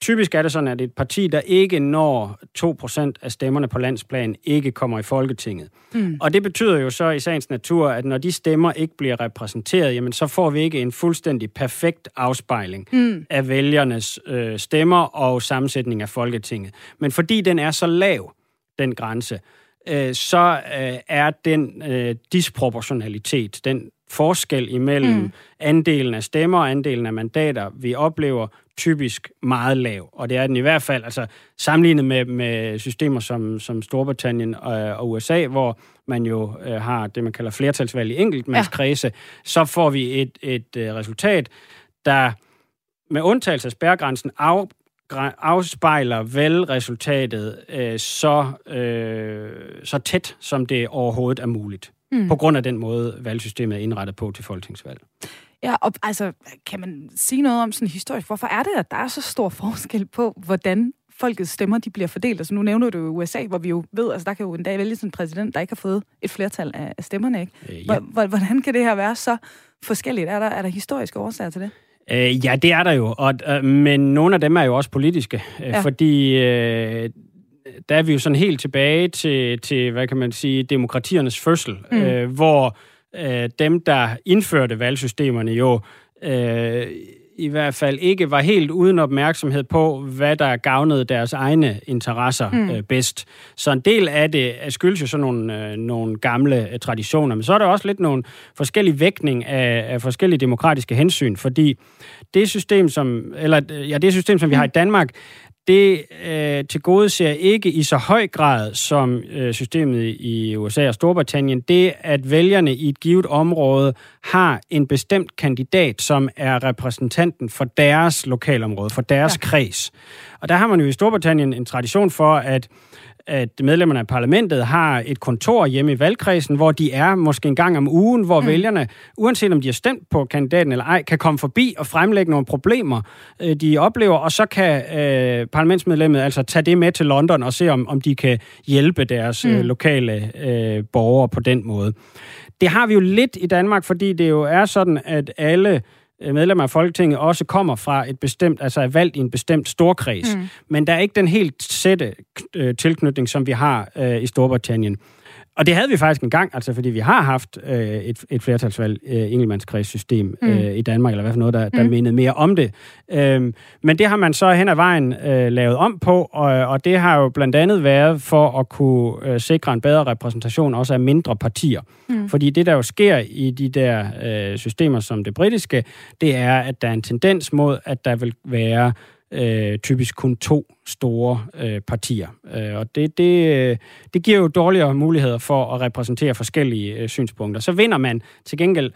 Typisk er det sådan, at et parti, der ikke når 2% af stemmerne på landsplan, ikke kommer i Folketinget. Mm. Og det betyder jo så i sagens natur, at når de stemmer ikke bliver repræsenteret, jamen så får vi ikke en fuldstændig perfekt afspejling mm. af vælgernes øh, stemmer og sammensætning af Folketinget. Men fordi den er så lav, den grænse, øh, så øh, er den øh, disproportionalitet, den forskel imellem mm. andelen af stemmer og andelen af mandater, vi oplever, typisk meget lav. Og det er den i hvert fald, altså sammenlignet med, med systemer som, som Storbritannien og, og USA, hvor man jo øh, har det, man kalder flertalsvalg i enkeltmandskredse, ja. så får vi et, et øh, resultat, der med undtagelse af spærregrænsen af, afspejler valgresultatet øh, så, øh, så tæt, som det overhovedet er muligt. Mm. På grund af den måde, valgsystemet er indrettet på til folketingsvalg. Ja, og altså, kan man sige noget om sådan historisk, hvorfor er det, at der er så stor forskel på, hvordan folkets stemmer de bliver fordelt? Altså nu nævner du USA, hvor vi jo ved, altså der kan jo en dag vælge sådan en præsident, der ikke har fået et flertal af, stemmerne, ikke? Øh, ja. Hvordan kan det her være så forskelligt? Er der, er der historiske årsager til det? Øh, ja, det er der jo, og, øh, men nogle af dem er jo også politiske, øh, ja. fordi øh, der er vi jo sådan helt tilbage til, til hvad kan man sige, demokratiernes fødsel, mm. øh, hvor øh, dem, der indførte valgsystemerne jo øh, i hvert fald ikke var helt uden opmærksomhed på, hvad der gavnede deres egne interesser mm. øh, bedst. Så en del af det skyldes jo sådan nogle, øh, nogle gamle øh, traditioner, men så er der også lidt nogle forskellige vægtning af, af forskellige demokratiske hensyn, fordi det system, som, eller, ja, det system, som vi har i Danmark, det øh, til gode ser ikke i så høj grad som øh, systemet i USA og Storbritannien, det at vælgerne i et givet område har en bestemt kandidat, som er repræsentanten for deres lokalområde, for deres ja. kreds. Og der har man jo i Storbritannien en tradition for, at at medlemmerne af parlamentet har et kontor hjemme i valgkredsen, hvor de er måske en gang om ugen, hvor mm. vælgerne, uanset om de har stemt på kandidaten eller ej, kan komme forbi og fremlægge nogle problemer, øh, de oplever, og så kan øh, parlamentsmedlemmet altså tage det med til London og se, om, om de kan hjælpe deres mm. øh, lokale øh, borgere på den måde. Det har vi jo lidt i Danmark, fordi det jo er sådan, at alle Øh, medlemmer af Folketinget også kommer fra et bestemt, altså er valgt i en bestemt storkreds. Mm. Men der er ikke den helt sætte øh, tilknytning, som vi har øh, i Storbritannien. Og det havde vi faktisk en gang, altså fordi vi har haft øh, et, et flertalsvalg, øh, Engelmandskredssystem mm. øh, i Danmark, eller hvad for noget, der, der mm. mindede mere om det. Øh, men det har man så hen ad vejen øh, lavet om på, og, og det har jo blandt andet været for at kunne øh, sikre en bedre repræsentation også af mindre partier. Mm. Fordi det, der jo sker i de der øh, systemer som det britiske, det er, at der er en tendens mod, at der vil være øh, typisk kun to store øh, partier. Øh, og det, det, øh, det giver jo dårligere muligheder for at repræsentere forskellige øh, synspunkter. Så vinder man til gengæld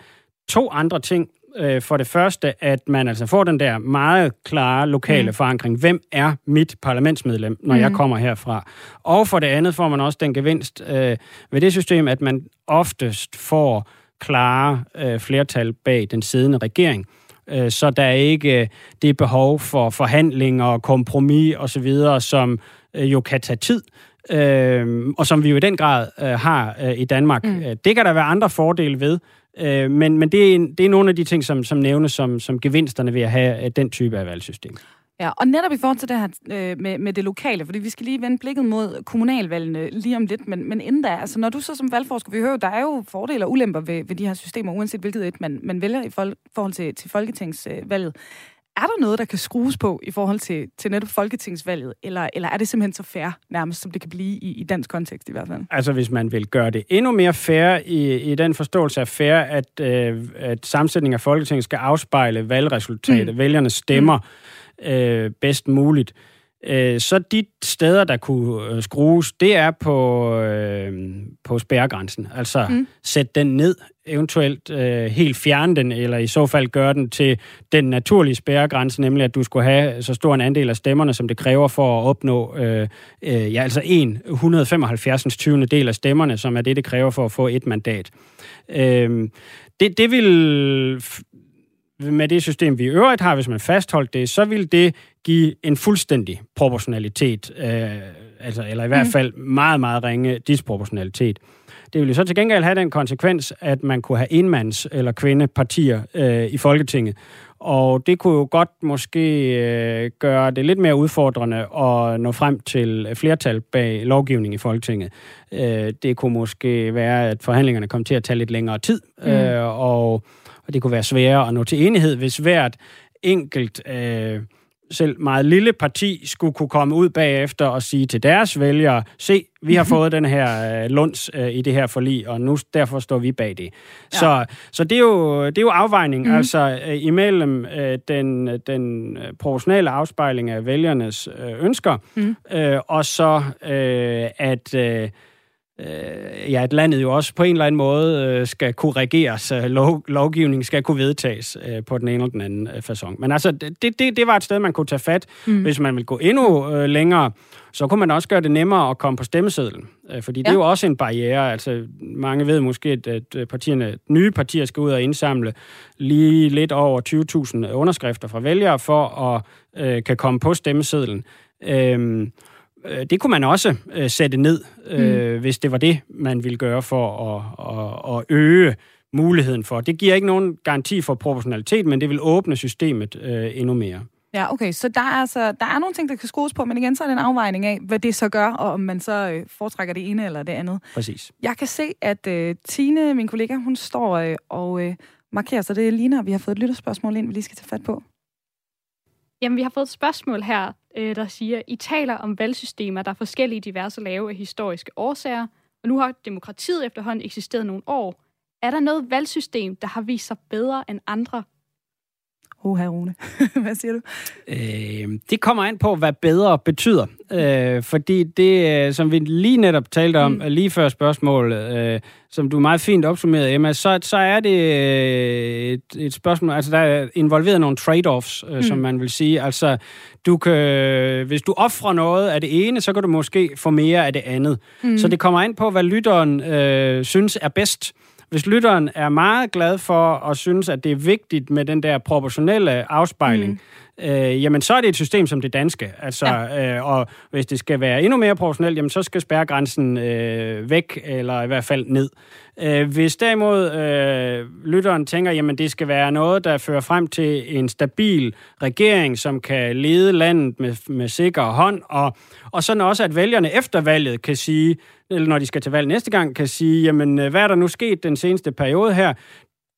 to andre ting. Øh, for det første, at man altså får den der meget klare lokale mm. forankring. Hvem er mit parlamentsmedlem, når mm. jeg kommer herfra? Og for det andet får man også den gevinst øh, ved det system, at man oftest får klare øh, flertal bag den siddende regering. Øh, så der er ikke øh, det behov for forhandlinger og kompromis osv., som øh, jo kan tage tid. og som vi jo i den grad har i Danmark. Mm. Det kan der være andre fordele ved, men, men det, er en, det er nogle af de ting, som, som nævnes som, som gevinsterne ved at have den type af valgsystem. Ja, og netop i forhold til det her øh, med, med det lokale, fordi vi skal lige vende blikket mod kommunalvalgene lige om lidt, men, men inden da, altså når du så som valgforsker, vi hører der er jo fordele og ulemper ved, ved de her systemer, uanset hvilket et man, man vælger i for, forhold til, til folketingsvalget. Er der noget, der kan skrues på i forhold til, til netop folketingsvalget, eller, eller er det simpelthen så fair, nærmest som det kan blive i, i dansk kontekst i hvert fald? Altså hvis man vil gøre det endnu mere fair i, i den forståelse af fair, at, øh, at sammensætningen af Folketinget skal afspejle valgresultatet, mm. vælgernes stemmer, mm øh, bedst muligt. Øh, så de steder, der kunne øh, skrues, det er på, øh, på spærregrænsen. Altså mm. sæt den ned, eventuelt øh, helt fjerne den, eller i så fald gøre den til den naturlige spærregrænse, nemlig at du skulle have så stor en andel af stemmerne, som det kræver for at opnå øh, øh, ja, altså en 175. 20. del af stemmerne, som er det, det kræver for at få et mandat. Øh, det, det vil med det system, vi i øvrigt har, hvis man fastholdt det, så vil det give en fuldstændig proportionalitet, øh, altså, eller i hvert mm. fald meget, meget ringe disproportionalitet. Det vil jo så til gengæld have den konsekvens, at man kunne have enmands- eller kvindepartier øh, i Folketinget. Og det kunne jo godt måske øh, gøre det lidt mere udfordrende at nå frem til flertal bag lovgivning i Folketinget. Øh, det kunne måske være, at forhandlingerne kom til at tage lidt længere tid, mm. øh, og det kunne være sværere at nå til enighed, hvis hvert enkelt, øh, selv meget lille parti, skulle kunne komme ud bagefter og sige til deres vælgere, se, vi har fået den her øh, lunds øh, i det her forlig, og nu derfor står vi bag det. Ja. Så, så det, er jo, det er jo afvejning, mm. altså øh, imellem øh, den, den proportionale afspejling af vælgernes øh, ønsker, mm. øh, og så øh, at... Øh, øh, ja, at landet jo også på en eller anden måde øh, skal kunne regeres, øh, lov, lovgivningen skal kunne vedtages øh, på den ene eller den anden øh, façon. Men altså, det, det, det var et sted, man kunne tage fat. Mm. Hvis man vil gå endnu øh, længere, så kunne man også gøre det nemmere at komme på stemmesedlen. Øh, fordi ja. det er jo også en barriere. Altså, mange ved måske, at, at partierne, nye partier skal ud og indsamle lige lidt over 20.000 underskrifter fra vælgere for at øh, kan komme på stemmesedlen. Øh, Øh, det kunne man også øh, sætte ned, øh, mm. hvis det var det, man ville gøre for at, at, at øge muligheden for. Det giver ikke nogen garanti for proportionalitet, men det vil åbne systemet øh, endnu mere. Ja, okay. Så der er, altså, der er nogle ting, der kan skrues på, men igen, så er det en afvejning af, hvad det så gør, og om man så øh, foretrækker det ene eller det andet. Præcis. Jeg kan se, at øh, Tine, min kollega, hun står øh, og øh, markerer, så det ligner, at vi har fået et lytterspørgsmål ind, vi lige skal tage fat på. Jamen, vi har fået et spørgsmål her, øh, der siger, I taler om valgsystemer, der er forskellige diverse lave af historiske årsager, og nu har demokratiet efterhånden eksisteret nogle år. Er der noget valgsystem, der har vist sig bedre end andre? Hoha, Rune. Hvad siger du? Øh, det kommer an på, hvad bedre betyder. Øh, fordi det, øh, som vi lige netop talte om, mm. lige før spørgsmålet, øh, som du meget fint opsummerede, Emma, så, så er det øh, et, et spørgsmål, altså der er involveret nogle trade-offs, øh, mm. som man vil sige. Altså, du kan, hvis du offrer noget af det ene, så kan du måske få mere af det andet. Mm. Så det kommer an på, hvad lytteren øh, synes er bedst. Hvis lytteren er meget glad for og synes, at det er vigtigt med den der proportionelle afspejling, mm øh, jamen så er det et system som det danske. Altså, ja. øh, og hvis det skal være endnu mere proportionelt, jamen så skal spærregrænsen øh, væk, eller i hvert fald ned. Øh, hvis derimod øh, lytteren tænker, jamen det skal være noget, der fører frem til en stabil regering, som kan lede landet med, med sikker hånd, og, og sådan også, at vælgerne efter valget kan sige, eller når de skal til valg næste gang, kan sige, jamen øh, hvad er der nu sket den seneste periode her?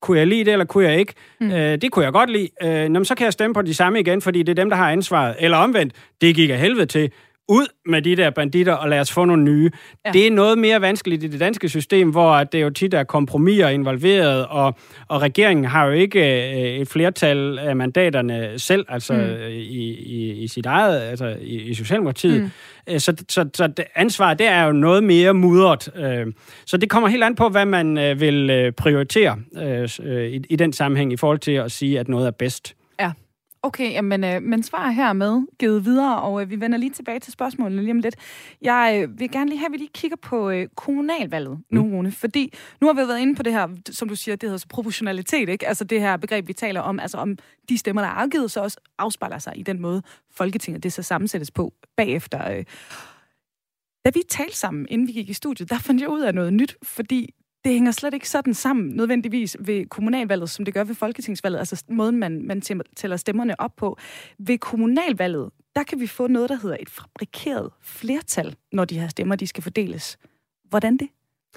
Kunne jeg lide det, eller kunne jeg ikke? Mm. Øh, det kunne jeg godt lide. Øh, nå, så kan jeg stemme på de samme igen, fordi det er dem, der har ansvaret. Eller omvendt, det gik af helvede til ud med de der banditter, og lad os få nogle nye. Ja. Det er noget mere vanskeligt i det danske system, hvor det jo tit er kompromiser involveret, og, og regeringen har jo ikke øh, et flertal af mandaterne selv, altså mm. i, i, i sit eget, altså i, i Socialdemokratiet. Mm. Øh, så, så, så det ansvar, det er jo noget mere mudret. Øh, så det kommer helt an på, hvad man vil prioritere i, i den sammenhæng i forhold til at sige, at noget er bedst. Okay, jamen, øh, men svar her med givet videre, og øh, vi vender lige tilbage til spørgsmålene lige om lidt. Jeg øh, vil gerne lige have, at vi lige kigger på øh, kommunalvalget nu, mm. Rune, fordi nu har vi været inde på det her, som du siger, det hedder så proportionalitet, ikke? Altså det her begreb, vi taler om, altså om de stemmer, der er afgivet, så også afspejler sig i den måde, Folketinget det så sammensættes på bagefter. Øh. Da vi talte sammen, inden vi gik i studiet, der fandt jeg ud af noget nyt, fordi det hænger slet ikke sådan sammen nødvendigvis ved kommunalvalget, som det gør ved folketingsvalget, altså måden, man, man tæller stemmerne op på. Ved kommunalvalget, der kan vi få noget, der hedder et fabrikeret flertal, når de her stemmer, de skal fordeles. Hvordan det?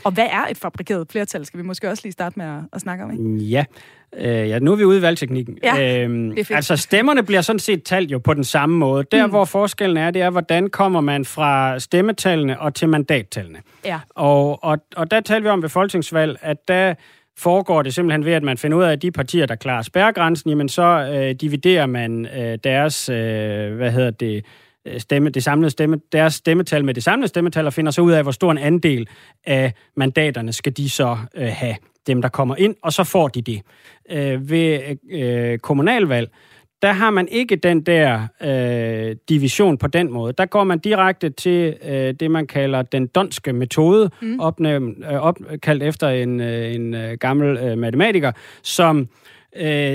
Og hvad er et fabrikeret flertal, skal vi måske også lige starte med at, at snakke om, ikke? Ja. Øh, ja, nu er vi ude i valgteknikken. Ja, øhm, det er. Altså, stemmerne bliver sådan set talt jo på den samme måde. Der, mm. hvor forskellen er, det er, hvordan kommer man fra stemmetallene og til mandattallene. Ja. Og, og, og der talte vi om ved folketingsvalg, at der foregår det simpelthen ved, at man finder ud af, at de partier, der klarer spærregrænsen, jamen så øh, dividerer man øh, deres, øh, hvad hedder det, stemme, det samlede stemme, deres stemmetal med det samlede stemmetal, og finder så ud af, hvor stor en andel af mandaterne skal de så øh, have, dem der kommer ind, og så får de det. Øh, ved øh, kommunalvalg, der har man ikke den der øh, division på den måde. Der går man direkte til øh, det, man kalder den donske metode, mm. opnævnt, øh, opkaldt efter en, øh, en øh, gammel øh, matematiker, som øh,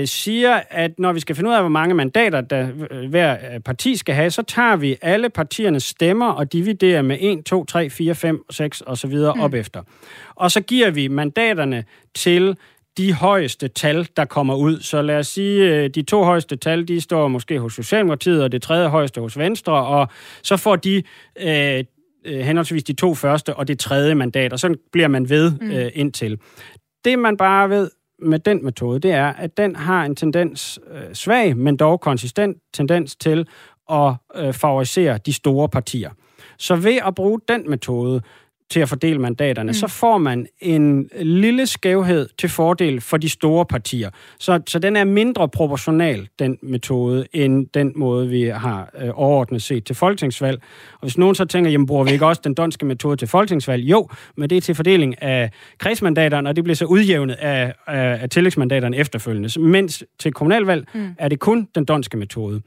siger, at når vi skal finde ud af, hvor mange mandater der øh, hver øh, parti skal have, så tager vi alle partiernes stemmer og dividerer med 1, 2, 3, 4, 5, 6 og så videre mm. op efter. Og så giver vi mandaterne til de højeste tal, der kommer ud. Så lad os sige, øh, de to højeste tal, de står måske hos Socialdemokratiet, og det tredje højeste hos Venstre, og så får de øh, henholdsvis de to første og det tredje mandat, og sådan bliver man ved mm. øh, indtil. Det man bare ved, med den metode, det er, at den har en tendens, øh, svag, men dog konsistent tendens til at øh, favorisere de store partier. Så ved at bruge den metode, til at fordele mandaterne, mm. så får man en lille skævhed til fordel for de store partier. Så, så den er mindre proportional, den metode, end den måde, vi har øh, overordnet set til folketingsvalg. Og hvis nogen så tænker, jamen bruger vi ikke også den danske metode til folketingsvalg? Jo, men det er til fordeling af kredsmandaterne, og det bliver så udjævnet af, af, af tillægsmandaterne efterfølgende. Mens til kommunalvalg mm. er det kun den danske metode.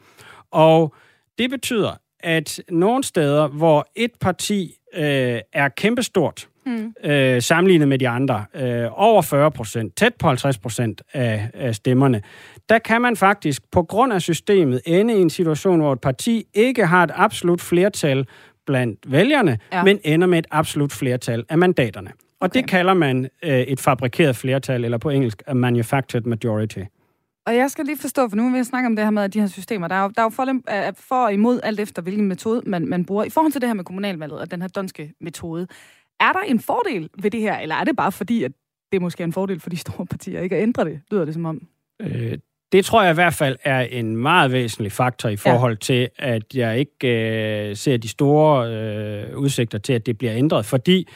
Og det betyder, at nogle steder, hvor et parti øh, er kæmpestort, mm. øh, sammenlignet med de andre, øh, over 40 procent, tæt på 50 procent af, af stemmerne, der kan man faktisk på grund af systemet ende i en situation, hvor et parti ikke har et absolut flertal blandt vælgerne, ja. men ender med et absolut flertal af mandaterne. Og okay. det kalder man øh, et fabrikeret flertal, eller på engelsk a manufactured majority. Og jeg skal lige forstå, for nu vil jeg snakke om det her med de her systemer. Der er jo, der er jo for, for og imod alt efter, hvilken metode man, man bruger. I forhold til det her med kommunalvalget og den her danske metode, er der en fordel ved det her, eller er det bare fordi, at det måske er en fordel for de store partier ikke at ændre det, lyder det som om? Øh, det tror jeg i hvert fald er en meget væsentlig faktor i forhold ja. til, at jeg ikke øh, ser de store øh, udsigter til, at det bliver ændret, fordi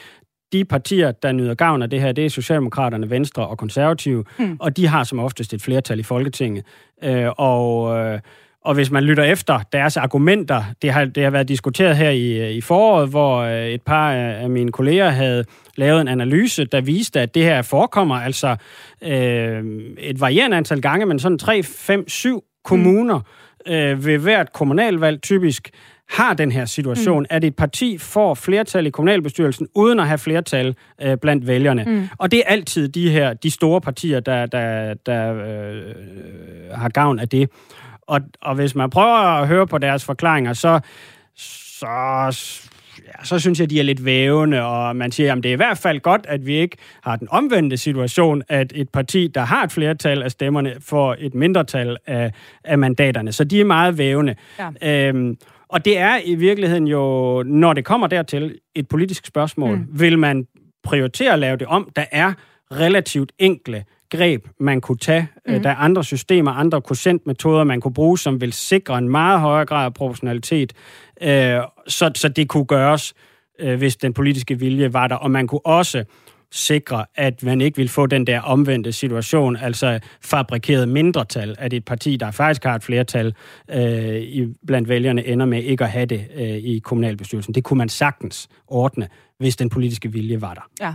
de partier, der nyder gavn af det her, det er Socialdemokraterne, Venstre og Konservative, mm. og de har som oftest et flertal i Folketinget. Øh, og, øh, og hvis man lytter efter deres argumenter, det har, det har været diskuteret her i, i foråret, hvor øh, et par af mine kolleger havde lavet en analyse, der viste, at det her forekommer altså øh, et varierende antal gange, men sådan 3, 5, 7 kommuner mm. øh, ved hvert kommunalvalg typisk har den her situation, mm. at et parti får flertal i kommunalbestyrelsen, uden at have flertal øh, blandt vælgerne. Mm. Og det er altid de her, de store partier, der, der, der øh, har gavn af det. Og, og hvis man prøver at høre på deres forklaringer, så, så, ja, så synes jeg, de er lidt vævende, og man siger, at det er i hvert fald godt, at vi ikke har den omvendte situation, at et parti, der har et flertal af stemmerne, får et mindretal af, af mandaterne. Så de er meget vævende. Ja. Øhm, og det er i virkeligheden jo, når det kommer dertil, et politisk spørgsmål. Mm. Vil man prioritere at lave det om? Der er relativt enkle greb, man kunne tage. Mm. Der er andre systemer, andre quotientmetoder, man kunne bruge, som vil sikre en meget højere grad af proportionalitet, øh, så, så det kunne gøres, øh, hvis den politiske vilje var der. Og man kunne også sikre, at man ikke vil få den der omvendte situation, altså fabrikeret mindretal, at et parti, der faktisk har et flertal øh, i, blandt vælgerne, ender med ikke at have det øh, i kommunalbestyrelsen. Det kunne man sagtens ordne, hvis den politiske vilje var der. Ja.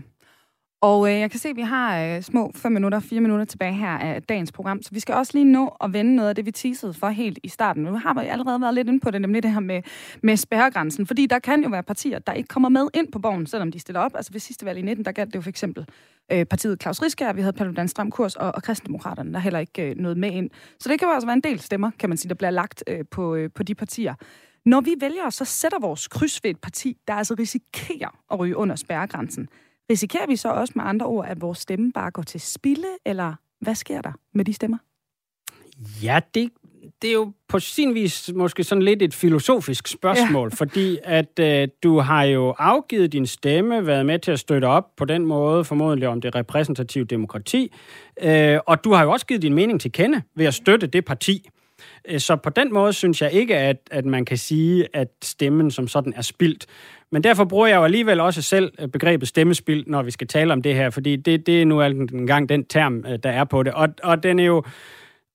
Og øh, jeg kan se, at vi har øh, små 5 minutter, 4 minutter tilbage her af dagens program, så vi skal også lige nå at vende noget af det, vi teasede for helt i starten. Nu har vi allerede været lidt inde på det, nemlig det her med, med spærregrænsen, fordi der kan jo være partier, der ikke kommer med ind på borgen, selvom de stiller op. Altså ved sidste valg i 19, der galt det jo for eksempel øh, partiet Claus Riskær, vi havde Paludan Stram Kurs og, og Kristendemokraterne, der heller ikke øh, noget med ind. Så det kan jo altså være en del stemmer, kan man sige, der bliver lagt øh, på, øh, på de partier. Når vi vælger, så sætter vores kryds ved et parti, der altså risikerer at ryge under spærregrænsen. Risikerer vi så også med andre ord, at vores stemme bare går til spilde, eller hvad sker der med de stemmer? Ja, det, det er jo på sin vis måske sådan lidt et filosofisk spørgsmål, ja. fordi at øh, du har jo afgivet din stemme, været med til at støtte op på den måde, formodentlig om det repræsentative demokrati, øh, og du har jo også givet din mening til kende ved at støtte det parti. Øh, så på den måde synes jeg ikke, at, at man kan sige, at stemmen som sådan er spildt. Men derfor bruger jeg jo alligevel også selv øh, begrebet stemmespil, når vi skal tale om det her, fordi det, det er nu engang den term, øh, der er på det. Og, og den er jo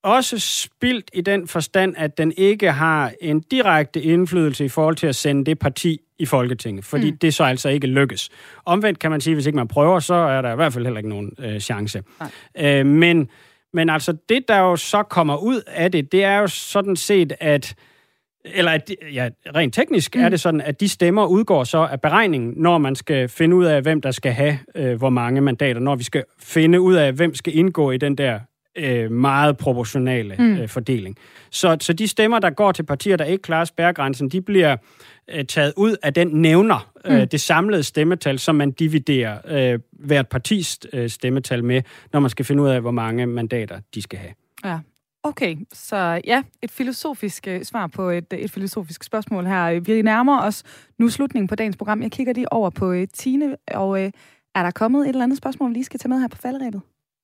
også spildt i den forstand, at den ikke har en direkte indflydelse i forhold til at sende det parti i Folketinget, fordi mm. det så altså ikke lykkes. Omvendt kan man sige, at hvis ikke man prøver, så er der i hvert fald heller ikke nogen øh, chance. Øh, men, men altså det, der jo så kommer ud af det, det er jo sådan set, at eller at, ja, rent teknisk mm. er det sådan, at de stemmer udgår så af beregningen, når man skal finde ud af, hvem der skal have øh, hvor mange mandater, når vi skal finde ud af, hvem skal indgå i den der øh, meget proportionale mm. øh, fordeling. Så, så de stemmer, der går til partier, der ikke klarer spærregrænsen, de bliver øh, taget ud af den nævner, øh, mm. det samlede stemmetal, som man dividerer øh, hvert partis øh, stemmetal med, når man skal finde ud af, hvor mange mandater de skal have. Ja, Okay, så ja, et filosofisk uh, svar på et, et filosofisk spørgsmål her. Vi nærmer os nu slutningen på dagens program. Jeg kigger lige over på uh, Tine, og uh, er der kommet et eller andet spørgsmål, vi lige skal tage med her på falderæbet?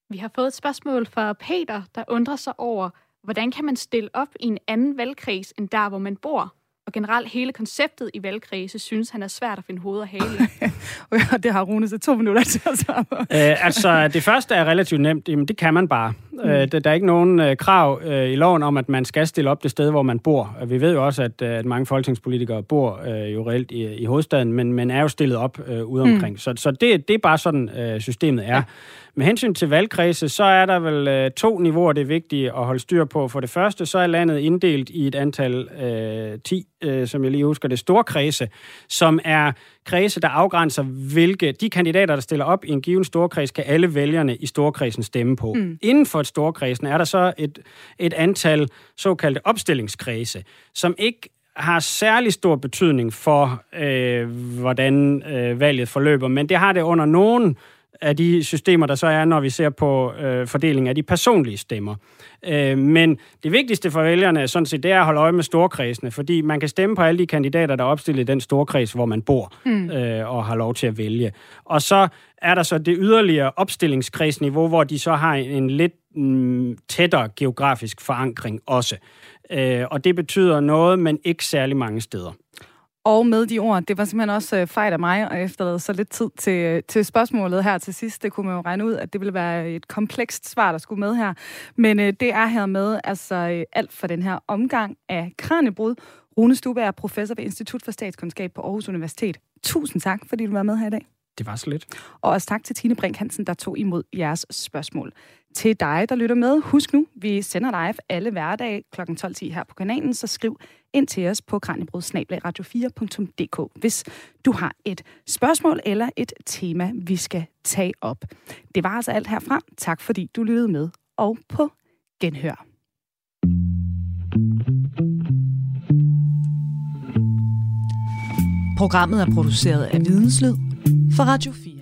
Vi har fået et spørgsmål fra Peter, der undrer sig over, hvordan kan man stille op i en anden valgkreds end der, hvor man bor? Og generelt hele konceptet i valgkredse synes han er svært at finde hoved og hale Og det har Rune så to minutter til at svare på. øh, altså, det første er relativt nemt. Jamen, det kan man bare. Mm. Øh, der, der er ikke nogen øh, krav øh, i loven om, at man skal stille op det sted, hvor man bor. Vi ved jo også, at, øh, at mange folketingspolitikere bor øh, jo reelt i, i hovedstaden, men, men er jo stillet op øh, ude omkring. Mm. Så, så det, det er bare sådan, øh, systemet er. Ja. Med hensyn til valgkredse, så er der vel øh, to niveauer, det er vigtigt at holde styr på. For det første, så er landet inddelt i et antal øh, 10, øh, som jeg lige husker det, store kredse, som er kredse, der afgrænser, hvilke de kandidater, der stiller op i en given storkreds, kan alle vælgerne i storkredsen stemme på. Mm. Inden for et storkredsen er der så et, et antal såkaldte opstillingskredse, som ikke har særlig stor betydning for, øh, hvordan øh, valget forløber, men det har det under nogen af de systemer, der så er, når vi ser på øh, fordelingen af de personlige stemmer. Øh, men det vigtigste for vælgerne er sådan set, det er at holde øje med storkredsene, fordi man kan stemme på alle de kandidater, der er opstillet i den storkreds, hvor man bor mm. øh, og har lov til at vælge. Og så er der så det yderligere opstillingskredsniveau, hvor de så har en lidt mm, tættere geografisk forankring også. Øh, og det betyder noget, men ikke særlig mange steder. Og med de ord, det var simpelthen også øh, fejl af mig, og efterlade så lidt tid til, øh, til spørgsmålet her til sidst. Det kunne man jo regne ud, at det ville være et komplekst svar, der skulle med her. Men øh, det er her med altså øh, alt for den her omgang af kranebrud. Rune Stube er professor ved Institut for Statskundskab på Aarhus Universitet. Tusind tak, fordi du var med her i dag. Det var så lidt. Og også tak til Tine Brink Hansen, der tog imod jeres spørgsmål. Til dig, der lytter med, husk nu, vi sender live alle hverdage kl. 12.10 her på kanalen, så skriv ind til os på kranjebrud-radio4.dk, hvis du har et spørgsmål eller et tema, vi skal tage op. Det var altså alt herfra. Tak fordi du lyttede med, og på genhør. Programmet er produceret af Videnslyd for Radio 4.